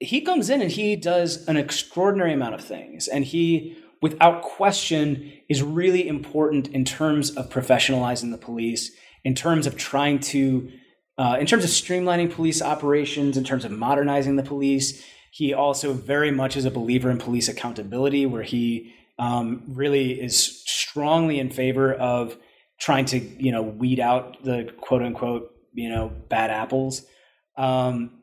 he comes in and he does an extraordinary amount of things. And he, without question, is really important in terms of professionalizing the police in terms of trying to, uh, in terms of streamlining police operations, in terms of modernizing the police. He also very much is a believer in police accountability, where he um, really is strongly in favor of trying to, you know, weed out the quote unquote, you know, bad apples. Um,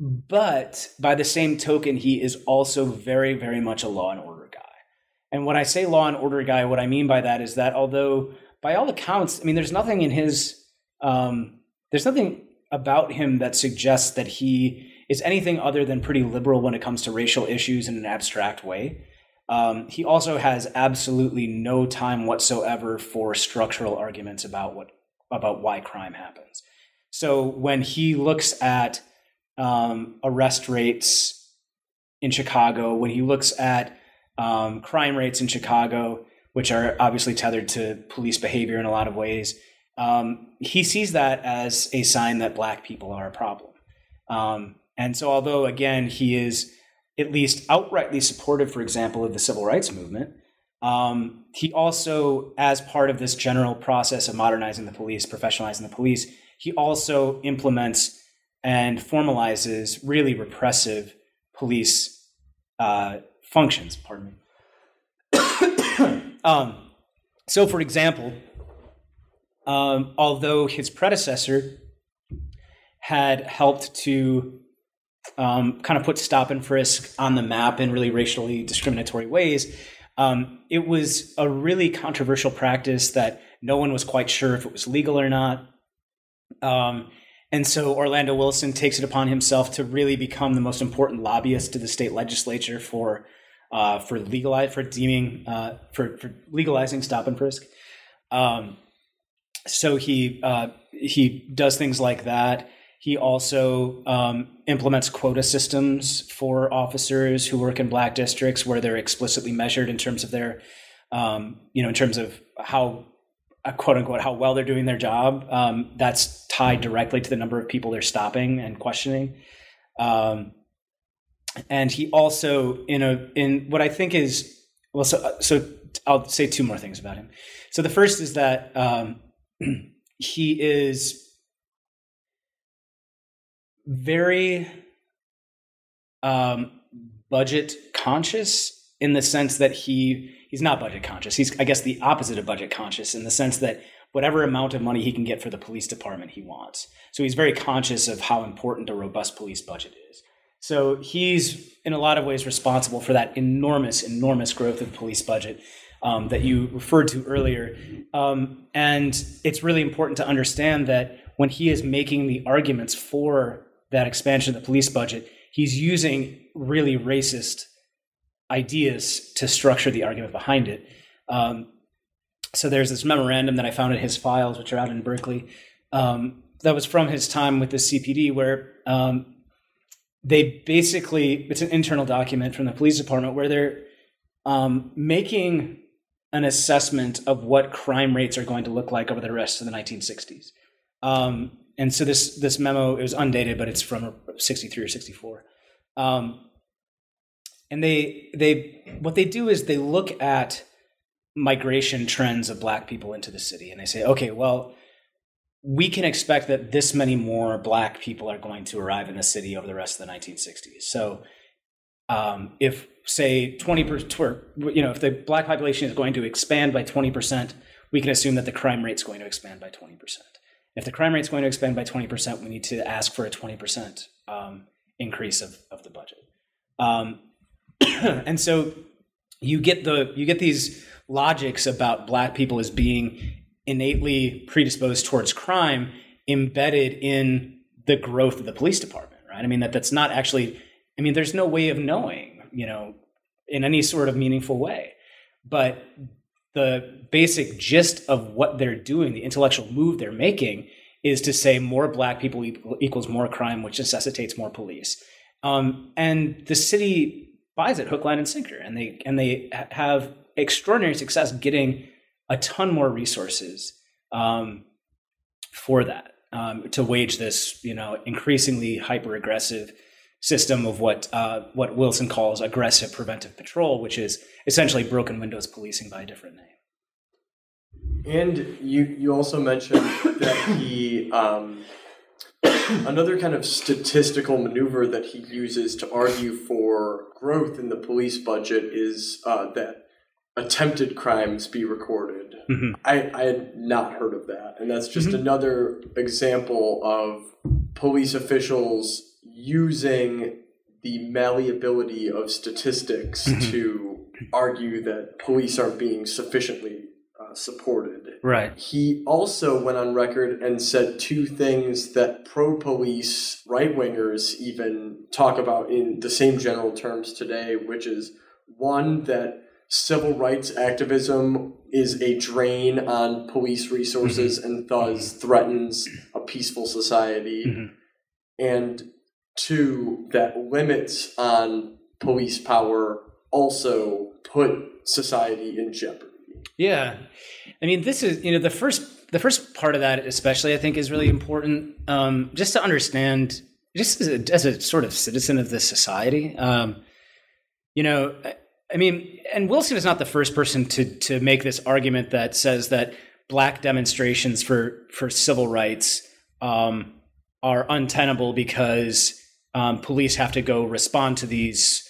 but by the same token, he is also very, very much a law and order guy. And when I say law and order guy, what I mean by that is that although by all accounts, I mean, there's nothing in his, um, there's nothing about him that suggests that he is anything other than pretty liberal when it comes to racial issues in an abstract way. Um, he also has absolutely no time whatsoever for structural arguments about what about why crime happens. So when he looks at um, arrest rates in Chicago, when he looks at um, crime rates in Chicago, which are obviously tethered to police behavior in a lot of ways. Um, he sees that as a sign that black people are a problem. Um, and so, although again, he is at least outrightly supportive, for example, of the civil rights movement, Um, he also, as part of this general process of modernizing the police, professionalizing the police, he also implements and formalizes really repressive police uh, functions. Pardon me. Um, so, for example, um, although his predecessor had helped to um, kind of put stop and frisk on the map in really racially discriminatory ways, um, it was a really controversial practice that no one was quite sure if it was legal or not. Um, and so Orlando Wilson takes it upon himself to really become the most important lobbyist to the state legislature for uh, for legalize for deeming uh, for for legalizing stop and frisk. Um, so he uh, he does things like that. He also um, implements quota systems for officers who work in black districts, where they're explicitly measured in terms of their, um, you know, in terms of how, uh, quote unquote, how well they're doing their job. Um, that's tied directly to the number of people they're stopping and questioning. Um, and he also, in a in what I think is well, so uh, so I'll say two more things about him. So the first is that um, he is very um, budget conscious in the sense that he he's not budget conscious. He's I guess the opposite of budget conscious in the sense that whatever amount of money he can get for the police department he wants. So he's very conscious of how important a robust police budget is. So he's in a lot of ways responsible for that enormous, enormous growth of police budget um, that you referred to earlier. Um, and it's really important to understand that when he is making the arguments for that expansion of the police budget, he's using really racist ideas to structure the argument behind it. Um, so there's this memorandum that I found in his files, which are out in Berkeley, um, that was from his time with the CPD, where um, they basically it's an internal document from the police department where they're um, making an assessment of what crime rates are going to look like over the rest of the 1960s. Um, and so this this memo is undated, but it's from 63 or 64. Um, and they they what they do is they look at migration trends of black people into the city and they say okay well we can expect that this many more black people are going to arrive in the city over the rest of the 1960s so um, if say 20% you know if the black population is going to expand by 20% we can assume that the crime rate is going to expand by 20% if the crime rate is going to expand by 20%, we need to ask for a 20% um, increase of, of the budget. Um, and so you get the you get these logics about black people as being innately predisposed towards crime embedded in the growth of the police department, right? I mean that that's not actually I mean there's no way of knowing, you know, in any sort of meaningful way. But the basic gist of what they're doing, the intellectual move they're making, is to say more black people equals more crime, which necessitates more police. Um, and the city buys it hook, line, and sinker, and they and they have extraordinary success getting a ton more resources um, for that um, to wage this, you know, increasingly hyper aggressive system of what uh, what Wilson calls aggressive preventive patrol, which is essentially broken windows policing by a different name. And you you also mentioned that he um, another kind of statistical maneuver that he uses to argue for growth in the police budget is uh, that attempted crimes be recorded. Mm-hmm. I, I had not heard of that, and that's just mm-hmm. another example of police officials using the malleability of statistics mm-hmm. to argue that police aren't being sufficiently uh, supported. Right. He also went on record and said two things that pro police right wingers even talk about in the same general terms today, which is one, that civil rights activism is a drain on police resources mm-hmm. and thus threatens a peaceful society. Mm-hmm. And two, that limits on police power also put society in jeopardy. Yeah. I mean, this is, you know, the first, the first part of that, especially, I think is really important. Um, just to understand, just as a, as a, sort of citizen of this society, um, you know, I, I mean, and Wilson is not the first person to to make this argument that says that black demonstrations for for civil rights um, are untenable because um, police have to go respond to these,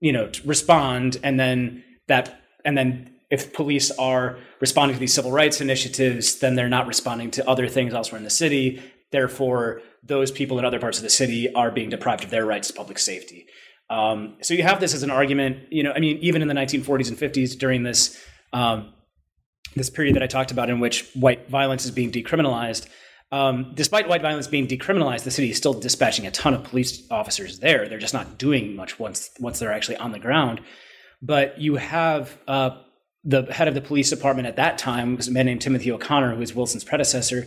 you know, respond, and then that, and then if police are responding to these civil rights initiatives, then they're not responding to other things elsewhere in the city. Therefore, those people in other parts of the city are being deprived of their rights to public safety. Um, so you have this as an argument. You know, I mean, even in the 1940s and 50s, during this um, this period that I talked about, in which white violence is being decriminalized, um, despite white violence being decriminalized, the city is still dispatching a ton of police officers there. They're just not doing much once once they're actually on the ground. But you have uh, the head of the police department at that time was a man named Timothy O'Connor, who was Wilson's predecessor,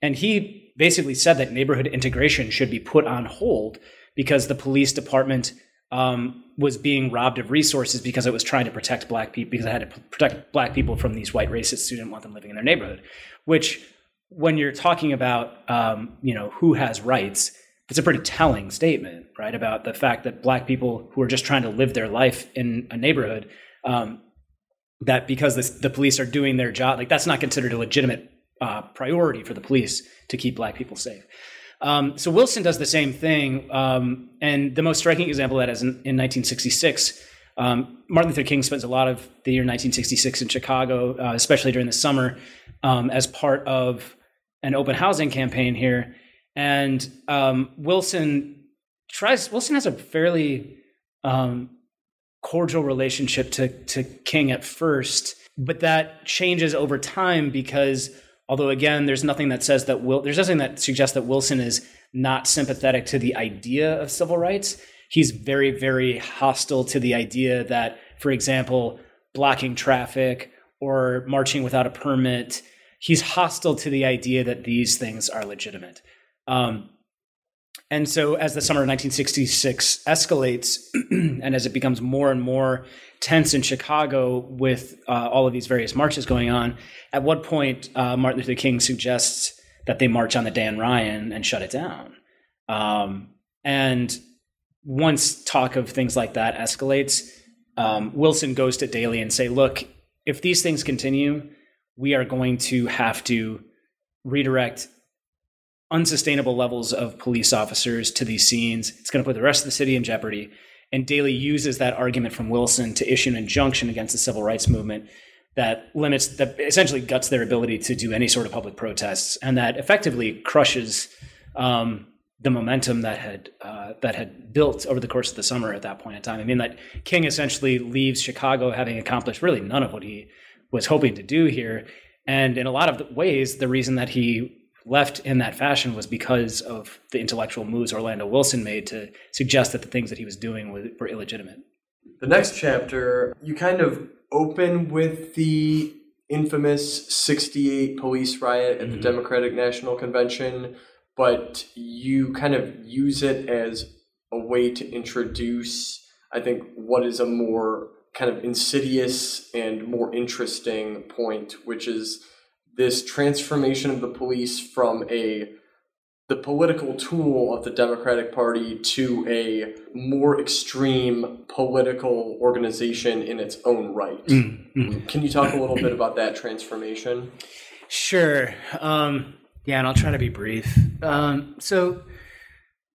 and he basically said that neighborhood integration should be put on hold because the police department um, was being robbed of resources because it was trying to protect black people because it had to protect black people from these white racists who didn't want them living in their neighborhood, which when you're talking about um, you know who has rights, it's a pretty telling statement, right? About the fact that black people who are just trying to live their life in a neighborhood, um, that because this, the police are doing their job, like that's not considered a legitimate uh, priority for the police to keep black people safe. Um, so Wilson does the same thing, um, and the most striking example of that is in, in 1966. Um, Martin Luther King spends a lot of the year 1966 in Chicago, uh, especially during the summer, um, as part of an open housing campaign here, and um, Wilson tries. Wilson has a fairly um, cordial relationship to to King at first, but that changes over time because although again, there's nothing that says that Will. There's nothing that suggests that Wilson is not sympathetic to the idea of civil rights. He's very, very hostile to the idea that, for example, blocking traffic or marching without a permit he's hostile to the idea that these things are legitimate. Um, and so, as the summer of 1966 escalates, and as it becomes more and more tense in Chicago with uh, all of these various marches going on, at what point uh, Martin Luther King suggests that they march on the Dan Ryan and shut it down. Um, and once talk of things like that escalates, um, Wilson goes to Daley and say, "Look, if these things continue, we are going to have to redirect unsustainable levels of police officers to these scenes. It's going to put the rest of the city in jeopardy. And Daley uses that argument from Wilson to issue an injunction against the civil rights movement that limits, that essentially guts their ability to do any sort of public protests, and that effectively crushes um, the momentum that had uh, that had built over the course of the summer at that point in time. I mean, that King essentially leaves Chicago having accomplished really none of what he was hoping to do here. And in a lot of ways, the reason that he left in that fashion was because of the intellectual moves Orlando Wilson made to suggest that the things that he was doing were, were illegitimate. The next chapter, you kind of open with the infamous 68 police riot at mm-hmm. the Democratic National Convention, but you kind of use it as a way to introduce, I think, what is a more kind of insidious and more interesting point, which is this transformation of the police from a the political tool of the Democratic Party to a more extreme political organization in its own right. Mm-hmm. Can you talk a little bit about that transformation? Sure. Um, yeah, and I'll try to be brief. Um, so,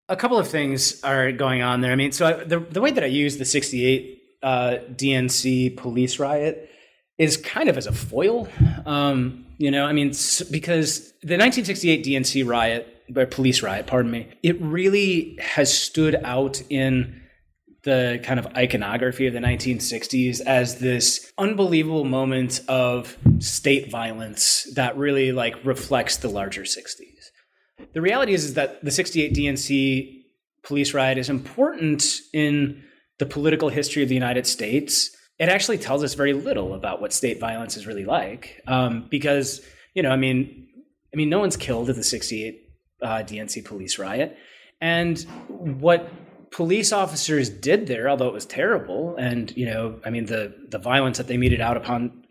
a couple of things are going on there. I mean, so I, the the way that I use the '68 uh, DNC police riot is kind of as a foil. Um, you know, I mean, because the 1968 DNC riot, or police riot, pardon me, it really has stood out in the kind of iconography of the 1960s as this unbelievable moment of state violence that really like reflects the larger 60s. The reality is, is that the 68 DNC police riot is important in the political history of the United States, it actually tells us very little about what state violence is really like. Um, because, you know, I mean, I mean, no one's killed at the 68 uh, DNC police riot. And what police officers did there, although it was terrible, and, you know, I mean, the, the violence that they meted out upon,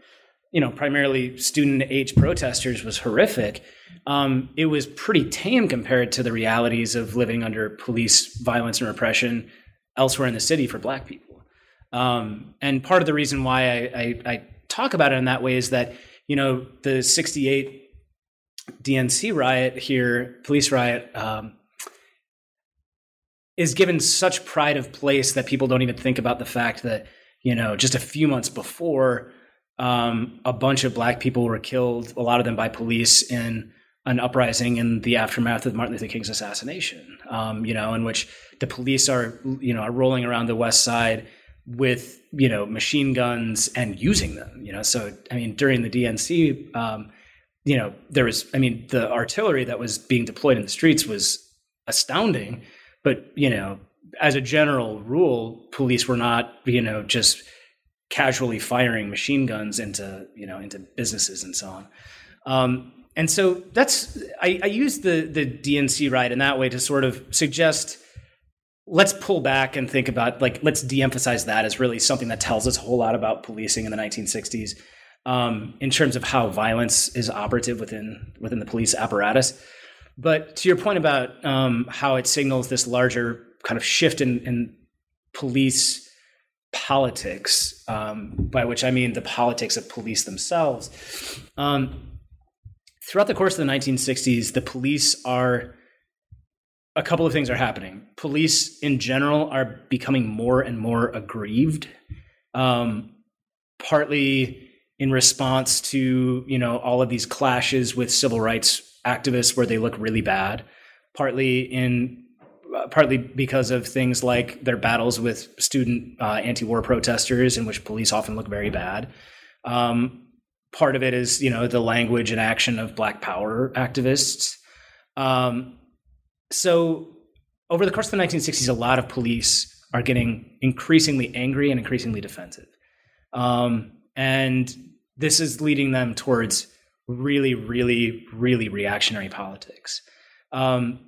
you know, primarily student age protesters was horrific. Um, it was pretty tame compared to the realities of living under police violence and repression elsewhere in the city for black people. Um, and part of the reason why I, I, I talk about it in that way is that you know the '68 DNC riot here, police riot, um, is given such pride of place that people don't even think about the fact that you know just a few months before um, a bunch of black people were killed, a lot of them by police in an uprising in the aftermath of Martin Luther King's assassination. Um, you know, in which the police are you know are rolling around the West Side with you know machine guns and using them. You know, so I mean during the DNC. Um, you know, there was, I mean, the artillery that was being deployed in the streets was astounding. But, you know, as a general rule, police were not, you know, just casually firing machine guns into, you know, into businesses and so on. Um, and so that's, I, I use the, the DNC ride in that way to sort of suggest let's pull back and think about like let's de-emphasize that as really something that tells us a whole lot about policing in the 1960s um, in terms of how violence is operative within within the police apparatus. But to your point about um, how it signals this larger kind of shift in, in police politics, um, by which I mean the politics of police themselves. Um, throughout the course of the 1960s, the police are a couple of things are happening. Police in general are becoming more and more aggrieved, um, partly in response to you know all of these clashes with civil rights activists where they look really bad partly in uh, partly because of things like their battles with student uh, anti-war protesters in which police often look very bad um, part of it is you know the language and action of black power activists um, so over the course of the 1960s a lot of police are getting increasingly angry and increasingly defensive um, and this is leading them towards really, really, really reactionary politics. Um,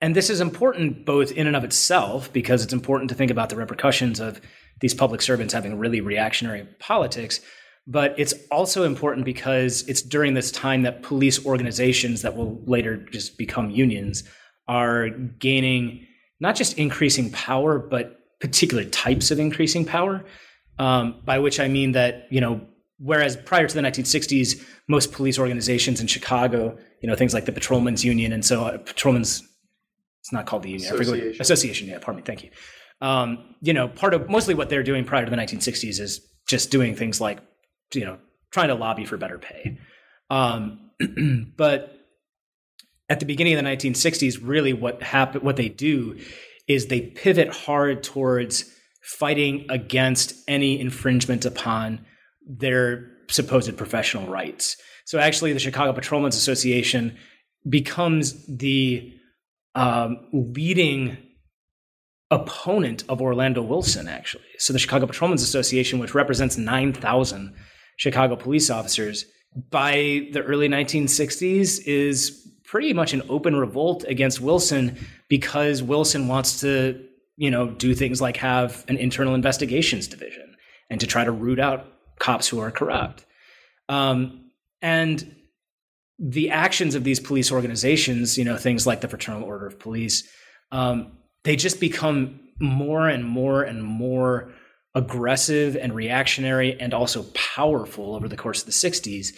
and this is important both in and of itself because it's important to think about the repercussions of these public servants having really reactionary politics. But it's also important because it's during this time that police organizations that will later just become unions are gaining not just increasing power, but particular types of increasing power. Um, by which I mean that you know whereas prior to the 1960s, most police organizations in Chicago, you know, things like the Patrolmen's Union and so uh, Patrolmen's, it's not called the union, Association. Association, yeah, pardon me, thank you. Um, you know, part of mostly what they're doing prior to the 1960s is just doing things like, you know, trying to lobby for better pay. Um, but at the beginning of the 1960s, really what happen, what they do is they pivot hard towards fighting against any infringement upon their supposed professional rights. So actually, the Chicago Patrolmen's Association becomes the um, leading opponent of Orlando Wilson, actually. So the Chicago Patrolmen's Association, which represents 9,000 Chicago police officers, by the early 1960s is pretty much an open revolt against Wilson because Wilson wants to, you know, do things like have an internal investigations division and to try to root out cops who are corrupt. Um, and the actions of these police organizations, you know, things like the Fraternal Order of Police, um, they just become more and more and more aggressive and reactionary and also powerful over the course of the 60s.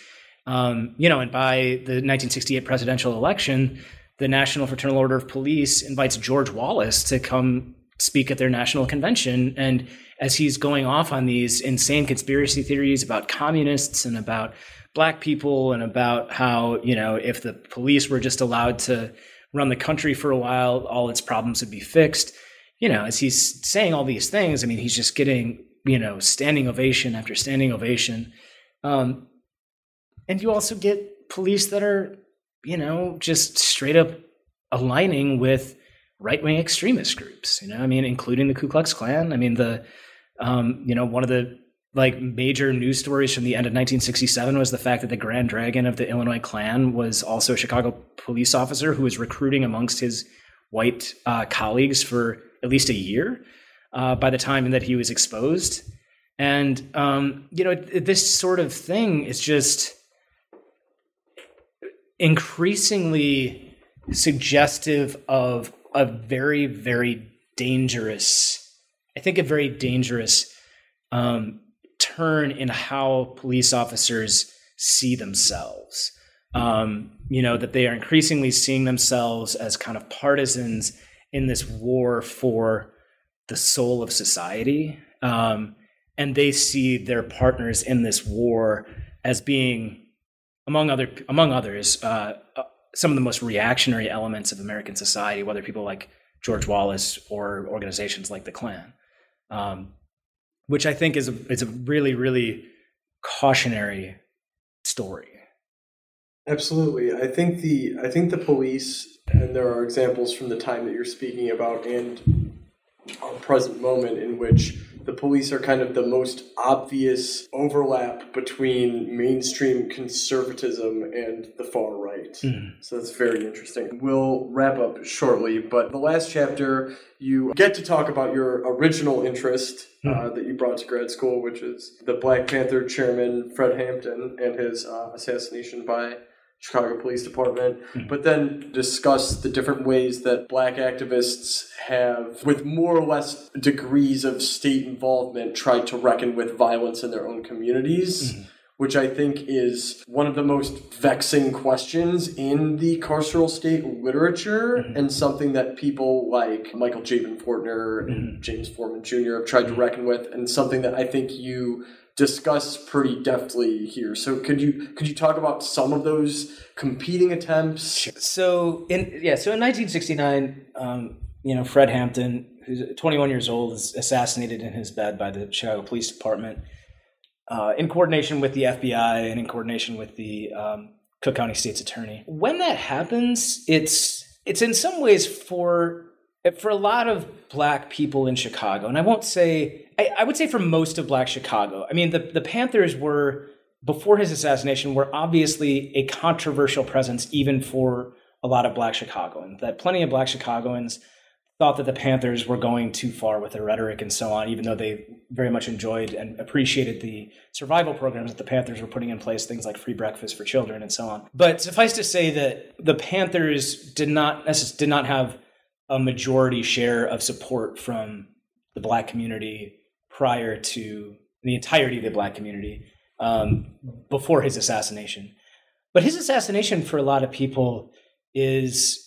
Um, you know, and by the 1968 presidential election, the National Fraternal Order of Police invites George Wallace to come speak at their national convention. And as he's going off on these insane conspiracy theories about communists and about black people and about how, you know, if the police were just allowed to run the country for a while, all its problems would be fixed. You know, as he's saying all these things, I mean, he's just getting, you know, standing ovation after standing ovation. Um, and you also get police that are, you know, just straight up aligning with right wing extremist groups. You know, I mean, including the Ku Klux Klan. I mean, the um, you know, one of the like major news stories from the end of 1967 was the fact that the Grand Dragon of the Illinois Klan was also a Chicago police officer who was recruiting amongst his white uh, colleagues for at least a year uh, by the time that he was exposed. And um, you know, this sort of thing is just increasingly suggestive of a very, very dangerous I think, a very dangerous um, turn in how police officers see themselves. Um, you know, that they are increasingly seeing themselves as kind of partisans in this war for the soul of society. Um, and they see their partners in this war as being, among other among others, uh, uh, some of the most reactionary elements of American society, whether people like George Wallace or organizations like the Klan, um, which I think is a, is a really really cautionary story. Absolutely, I think the I think the police, and there are examples from the time that you're speaking about, and our present moment in which the police are kind of the most obvious overlap between mainstream conservatism and the far right. Mm. So that's very interesting. We'll wrap up shortly, but the last chapter, you get to talk about your original interest mm. uh, that you brought to grad school, which is the Black Panther chairman, Fred Hampton, and his uh, assassination by Chicago Police Department, mm-hmm. but then discuss the different ways that black activists have, with more or less degrees of state involvement, tried to reckon with violence in their own communities. Mm-hmm. Which I think is one of the most vexing questions in the carceral state literature, mm-hmm. and something that people like Michael Javen Fortner and mm-hmm. James Forman Jr. have tried to mm-hmm. reckon with, and something that I think you discuss pretty deftly here. So could you could you talk about some of those competing attempts? So in yeah, so in 1969, um, you know, Fred Hampton, who's 21 years old, is assassinated in his bed by the Chicago Police Department. Uh, in coordination with the FBI and in coordination with the um, Cook County State's Attorney. When that happens, it's it's in some ways for for a lot of black people in Chicago, and I won't say, I, I, would say for most of black Chicago. I mean, the, the Panthers were, before his assassination, were obviously a controversial presence even for a lot of black Chicagoans. That plenty of black Chicagoans thought that the Panthers were going too far with their rhetoric and so on, even though they very much enjoyed and appreciated the survival programs that the Panthers were putting in place, things like free breakfast for children and so on. But suffice to say that the Panthers did not did not have a majority share of support from the black community prior to the entirety of the black community um, before his assassination. But his assassination for a lot of people is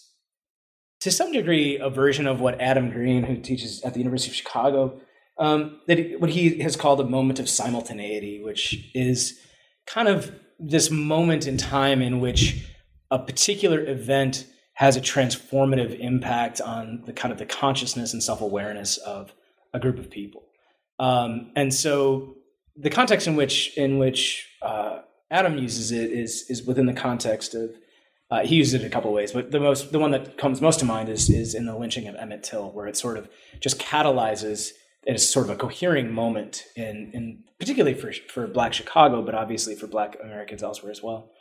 to some degree a version of what Adam Green, who teaches at the University of Chicago, um, that he, what he has called a moment of simultaneity, which is kind of this moment in time in which a particular event has a transformative impact on the kind of the consciousness and self-awareness of a group of people. Um, and so the context in which in which uh, Adam uses it is is within the context of uh, he uses it a couple ways, but the most the one that comes most to mind is is in the lynching of Emmett Till, where it sort of just catalyzes it's sort of a cohering moment in in particularly for for Black Chicago, but obviously for Black Americans elsewhere as well.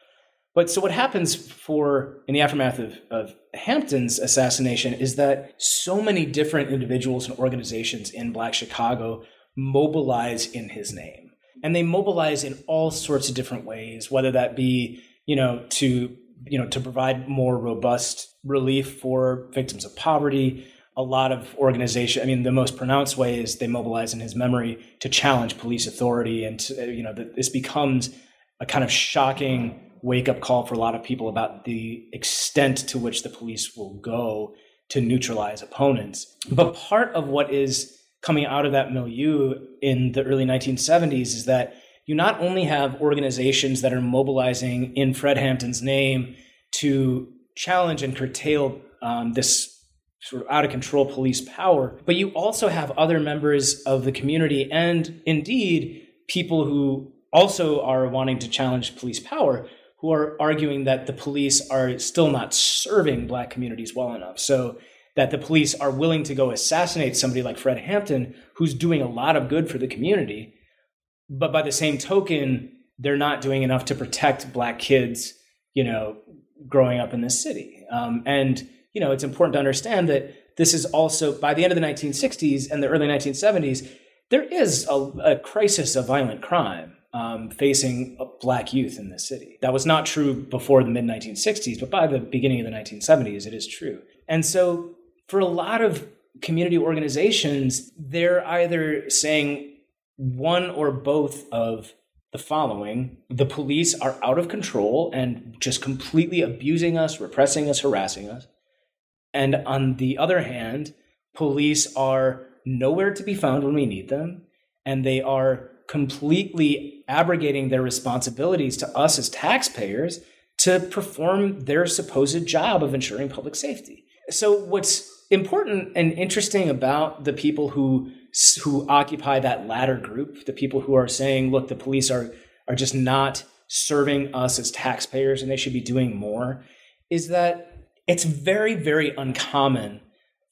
But so what happens for in the aftermath of, of Hampton's assassination is that so many different individuals and organizations in Black Chicago mobilize in his name. And they mobilize in all sorts of different ways, whether that be, you know, to you know, to provide more robust relief for victims of poverty. A lot of organization, I mean, the most pronounced way is they mobilize in his memory to challenge police authority, and to, you know, this becomes a kind of shocking wake up call for a lot of people about the extent to which the police will go to neutralize opponents. But part of what is coming out of that milieu in the early 1970s is that you not only have organizations that are mobilizing in Fred Hampton's name to challenge and curtail um, this sort of out of control police power, but you also have other members of the community and indeed people who also are wanting to challenge police power who are arguing that the police are still not serving black communities well enough. So that the police are willing to go assassinate somebody like Fred Hampton, who's doing a lot of good for the community. But by the same token, they're not doing enough to protect black kids, you know, growing up in this city. Um, and, you know, it's important to understand that this is also, by the end of the 1960s and the early 1970s, there is a, a crisis of violent crime um, facing black youth in this city. That was not true before the mid 1960s, but by the beginning of the 1970s, it is true. And so, for a lot of community organizations, they're either saying one or both of the following the police are out of control and just completely abusing us, repressing us, harassing us. And on the other hand, police are nowhere to be found when we need them, and they are completely abrogating their responsibilities to us as taxpayers to perform their supposed job of ensuring public safety. So, what's important and interesting about the people who who occupy that latter group, the people who are saying, "Look, the police are are just not serving us as taxpayers, and they should be doing more," is that it's very, very uncommon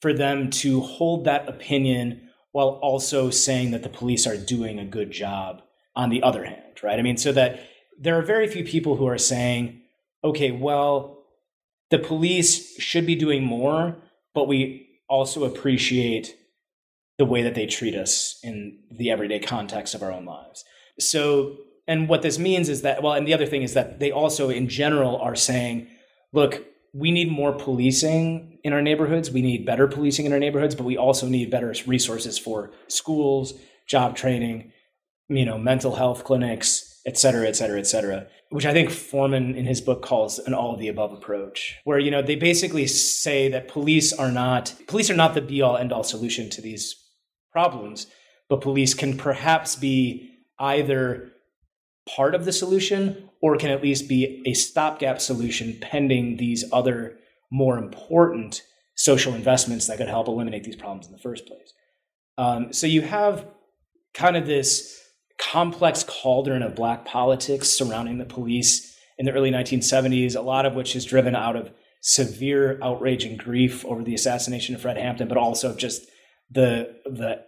for them to hold that opinion while also saying that the police are doing a good job on the other hand, right? I mean, so that there are very few people who are saying, okay, well, the police should be doing more, but we also appreciate the way that they treat us in the everyday context of our own lives. So, and what this means is that, well, and the other thing is that they also, in general, are saying, look, we need more policing in our neighborhoods. We need better policing in our neighborhoods, but we also need better resources for schools, job training, you know, mental health clinics, et cetera, et cetera, et cetera, which I think Forman in his book calls an all of the above approach, where, you know, they basically say that police are not, police are not the be all end all solution to these problems, but police can perhaps be either part of the solution or can at least be a stopgap solution pending these other more important social investments that could help eliminate these problems in the first place. Um, so you have kind of this complex cauldron of black politics surrounding the police in the early 1970s, a lot of which is driven out of severe outrage and grief over the assassination of Fred Hampton, but also just the the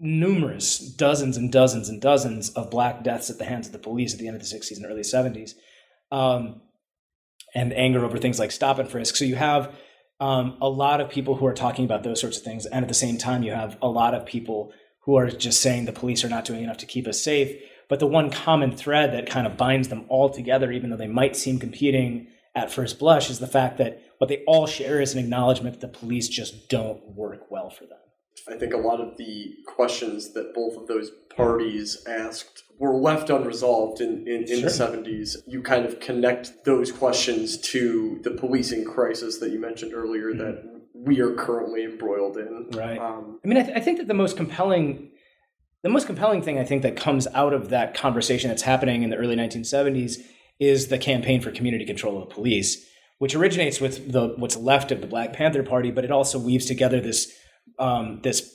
numerous dozens and dozens and dozens of black deaths at the hands of the police at the end of the 60s and early 70s um, and anger over things like stop and frisk. So you have um, a lot of people who are talking about those sorts of things and at the same time you have a lot of people who are just saying the police are not doing enough to keep us safe. But the one common thread that kind of binds them all together even though they might seem competing at first blush is the fact that what they all share is an acknowledgement that the police just don't work well for them I think a lot of the questions that both of those parties asked were left unresolved in, in, in sure. the 70s. You kind of connect those questions to the policing crisis that you mentioned earlier mm-hmm. that we are currently embroiled in. Right. Um, I mean, I, th- I think that the most compelling the most compelling thing I think that comes out of that conversation that's happening in the early 1970s is the campaign for community control of the police, which originates with the what's left of the Black Panther Party, but it also weaves together this um, this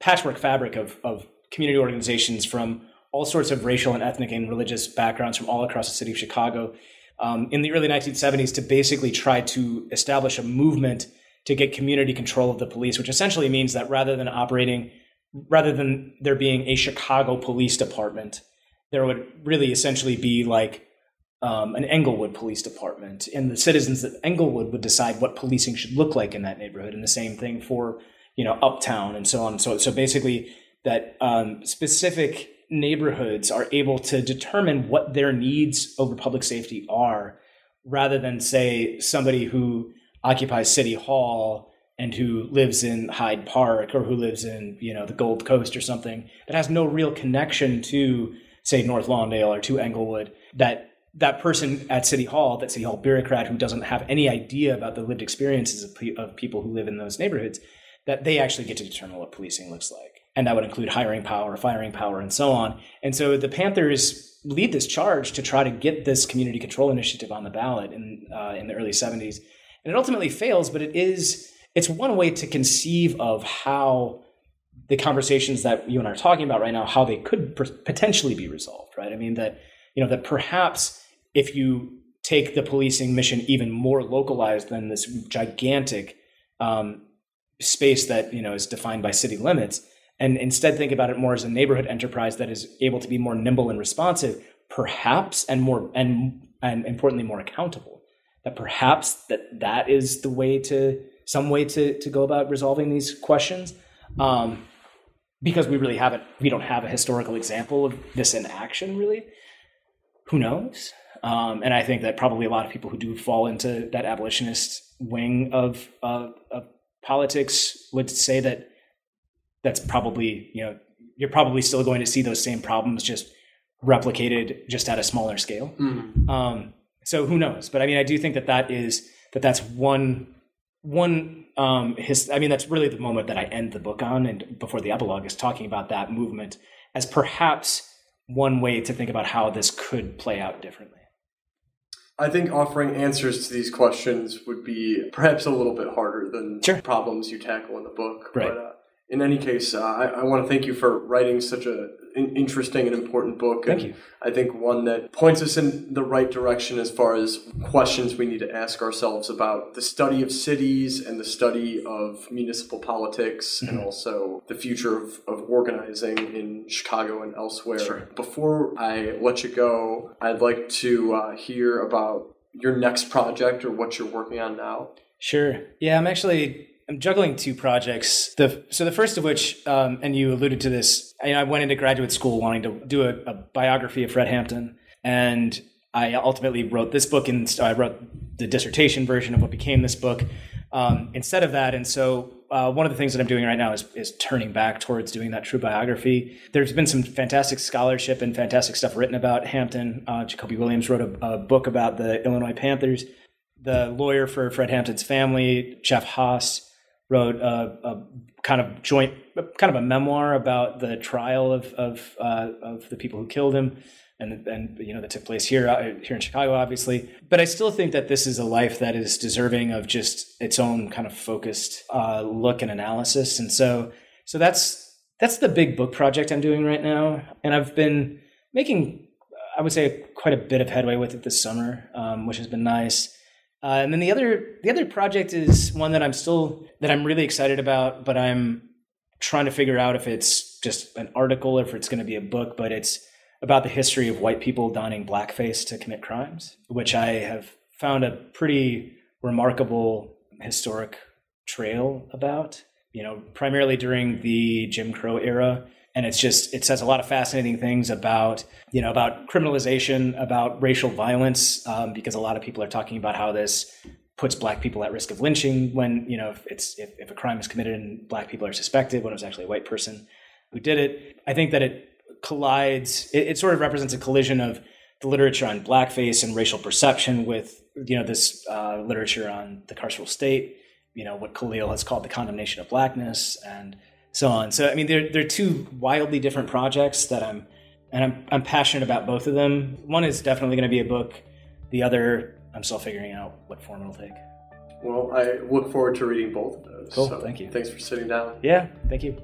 patchwork fabric of, of community organizations from all sorts of racial and ethnic and religious backgrounds from all across the city of Chicago um, in the early 1970s to basically try to establish a movement to get community control of the police, which essentially means that rather than operating, rather than there being a Chicago police department, there would really essentially be like um, an Englewood police department, and the citizens of Englewood would decide what policing should look like in that neighborhood, and the same thing for you know uptown and so on so so basically that um, specific neighborhoods are able to determine what their needs over public safety are rather than say somebody who occupies city hall and who lives in Hyde Park or who lives in you know the Gold Coast or something that has no real connection to say North Lawndale or to Englewood that that person at City Hall, that City Hall bureaucrat who doesn't have any idea about the lived experiences of, of people who live in those neighborhoods, that they actually get to determine what policing looks like. And that would include hiring power, firing power, and so on. And so the Panthers lead this charge to try to get this community control initiative on the ballot in, uh, in the early 70s. And it ultimately fails, but it is it's one way to conceive of how the conversations that you and I are talking about right now, how they could potentially be resolved, right? I mean that you know that perhaps if you take the policing mission even more localized than this gigantic um, space that you know is defined by city limits and instead think about it more as a neighborhood enterprise that is able to be more nimble and responsive perhaps and more and and importantly more accountable. That perhaps that that is the way to some way to to go about resolving these questions um, because we really haven't we don't have a historical example of this in action really. Who knows? Um, and i think that probably a lot of people who do fall into that abolitionist wing of uh, of politics would say that that's probably you know you're probably still going to see those same problems just replicated just at a smaller scale. Mm. Um, so who knows? But I mean, I do think that that is that that's one one um his i mean that's really the moment that i end the book on and before the epilogue is talking about that movement as perhaps one way to think about how this could play out differently I think offering answers to these questions would be perhaps a little bit harder than sure. problems you tackle in the book. Right. But uh, in any case, uh, I, I want to thank you for writing such a an interesting and important book. Thank you. I think one that points us in the right direction as far as questions we need to ask ourselves about the study of cities and the study of municipal politics mm-hmm. and also the future of, of organizing in Chicago and elsewhere. Sure. Before I let you go, I'd like to uh, hear about your next project or what you're working on now. Sure. Yeah, I'm actually I'm juggling two projects. The so the first of which, um, and you alluded to this. I, I, went into graduate school wanting to do a, a, biography of Fred Hampton, and I ultimately wrote this book, and I wrote the dissertation version of what became this book um, instead of that. And so uh, one of the things that I'm doing right now is, is turning back towards doing that true biography. There's been some fantastic scholarship and fantastic stuff written about Hampton. Uh, Jakobi Williams wrote a, a, book about the Illinois Panthers. The lawyer for Fred Hampton's family, Jeff Haas, wrote a, a, kind of joint, kind of a memoir about the trial of of, uh, of the people who killed him, and and you know that took place here uh, here in Chicago, obviously. But I still think that this is a life that is deserving of just its own kind of focused uh, look and analysis, and so so that's that's the big book project I'm doing right now, and I've been making, I would say, quite a bit of headway with it this summer, um, which has been nice. Uh, and then the other the other project is one that I'm still that I'm really excited about, but I'm trying to figure out if it's just an article or if it's going to be a book. But it's about the history of white people donning blackface to commit crimes, which I have found a pretty remarkable historic trail about. You know, primarily during the Jim Crow era and it's just it says a lot of fascinating things about you know about criminalization about racial violence um, because a lot of people are talking about how this puts black people at risk of lynching when you know if it's if, if a crime is committed and black people are suspected when it was actually a white person who did it. I think that it collides it, it sort of represents a collision of the literature on blackface and racial perception with you know this uh, literature on the carceral state you know what khalil has called the condemnation of blackness and so on. So I mean, they're they're two wildly different projects that I'm and I'm I'm passionate about both of them. One is definitely going to be a book. The other, I'm still figuring out what form it'll take. Well, I look forward to reading both of those. Cool. So thank you. Thanks for sitting down. Yeah. Thank you.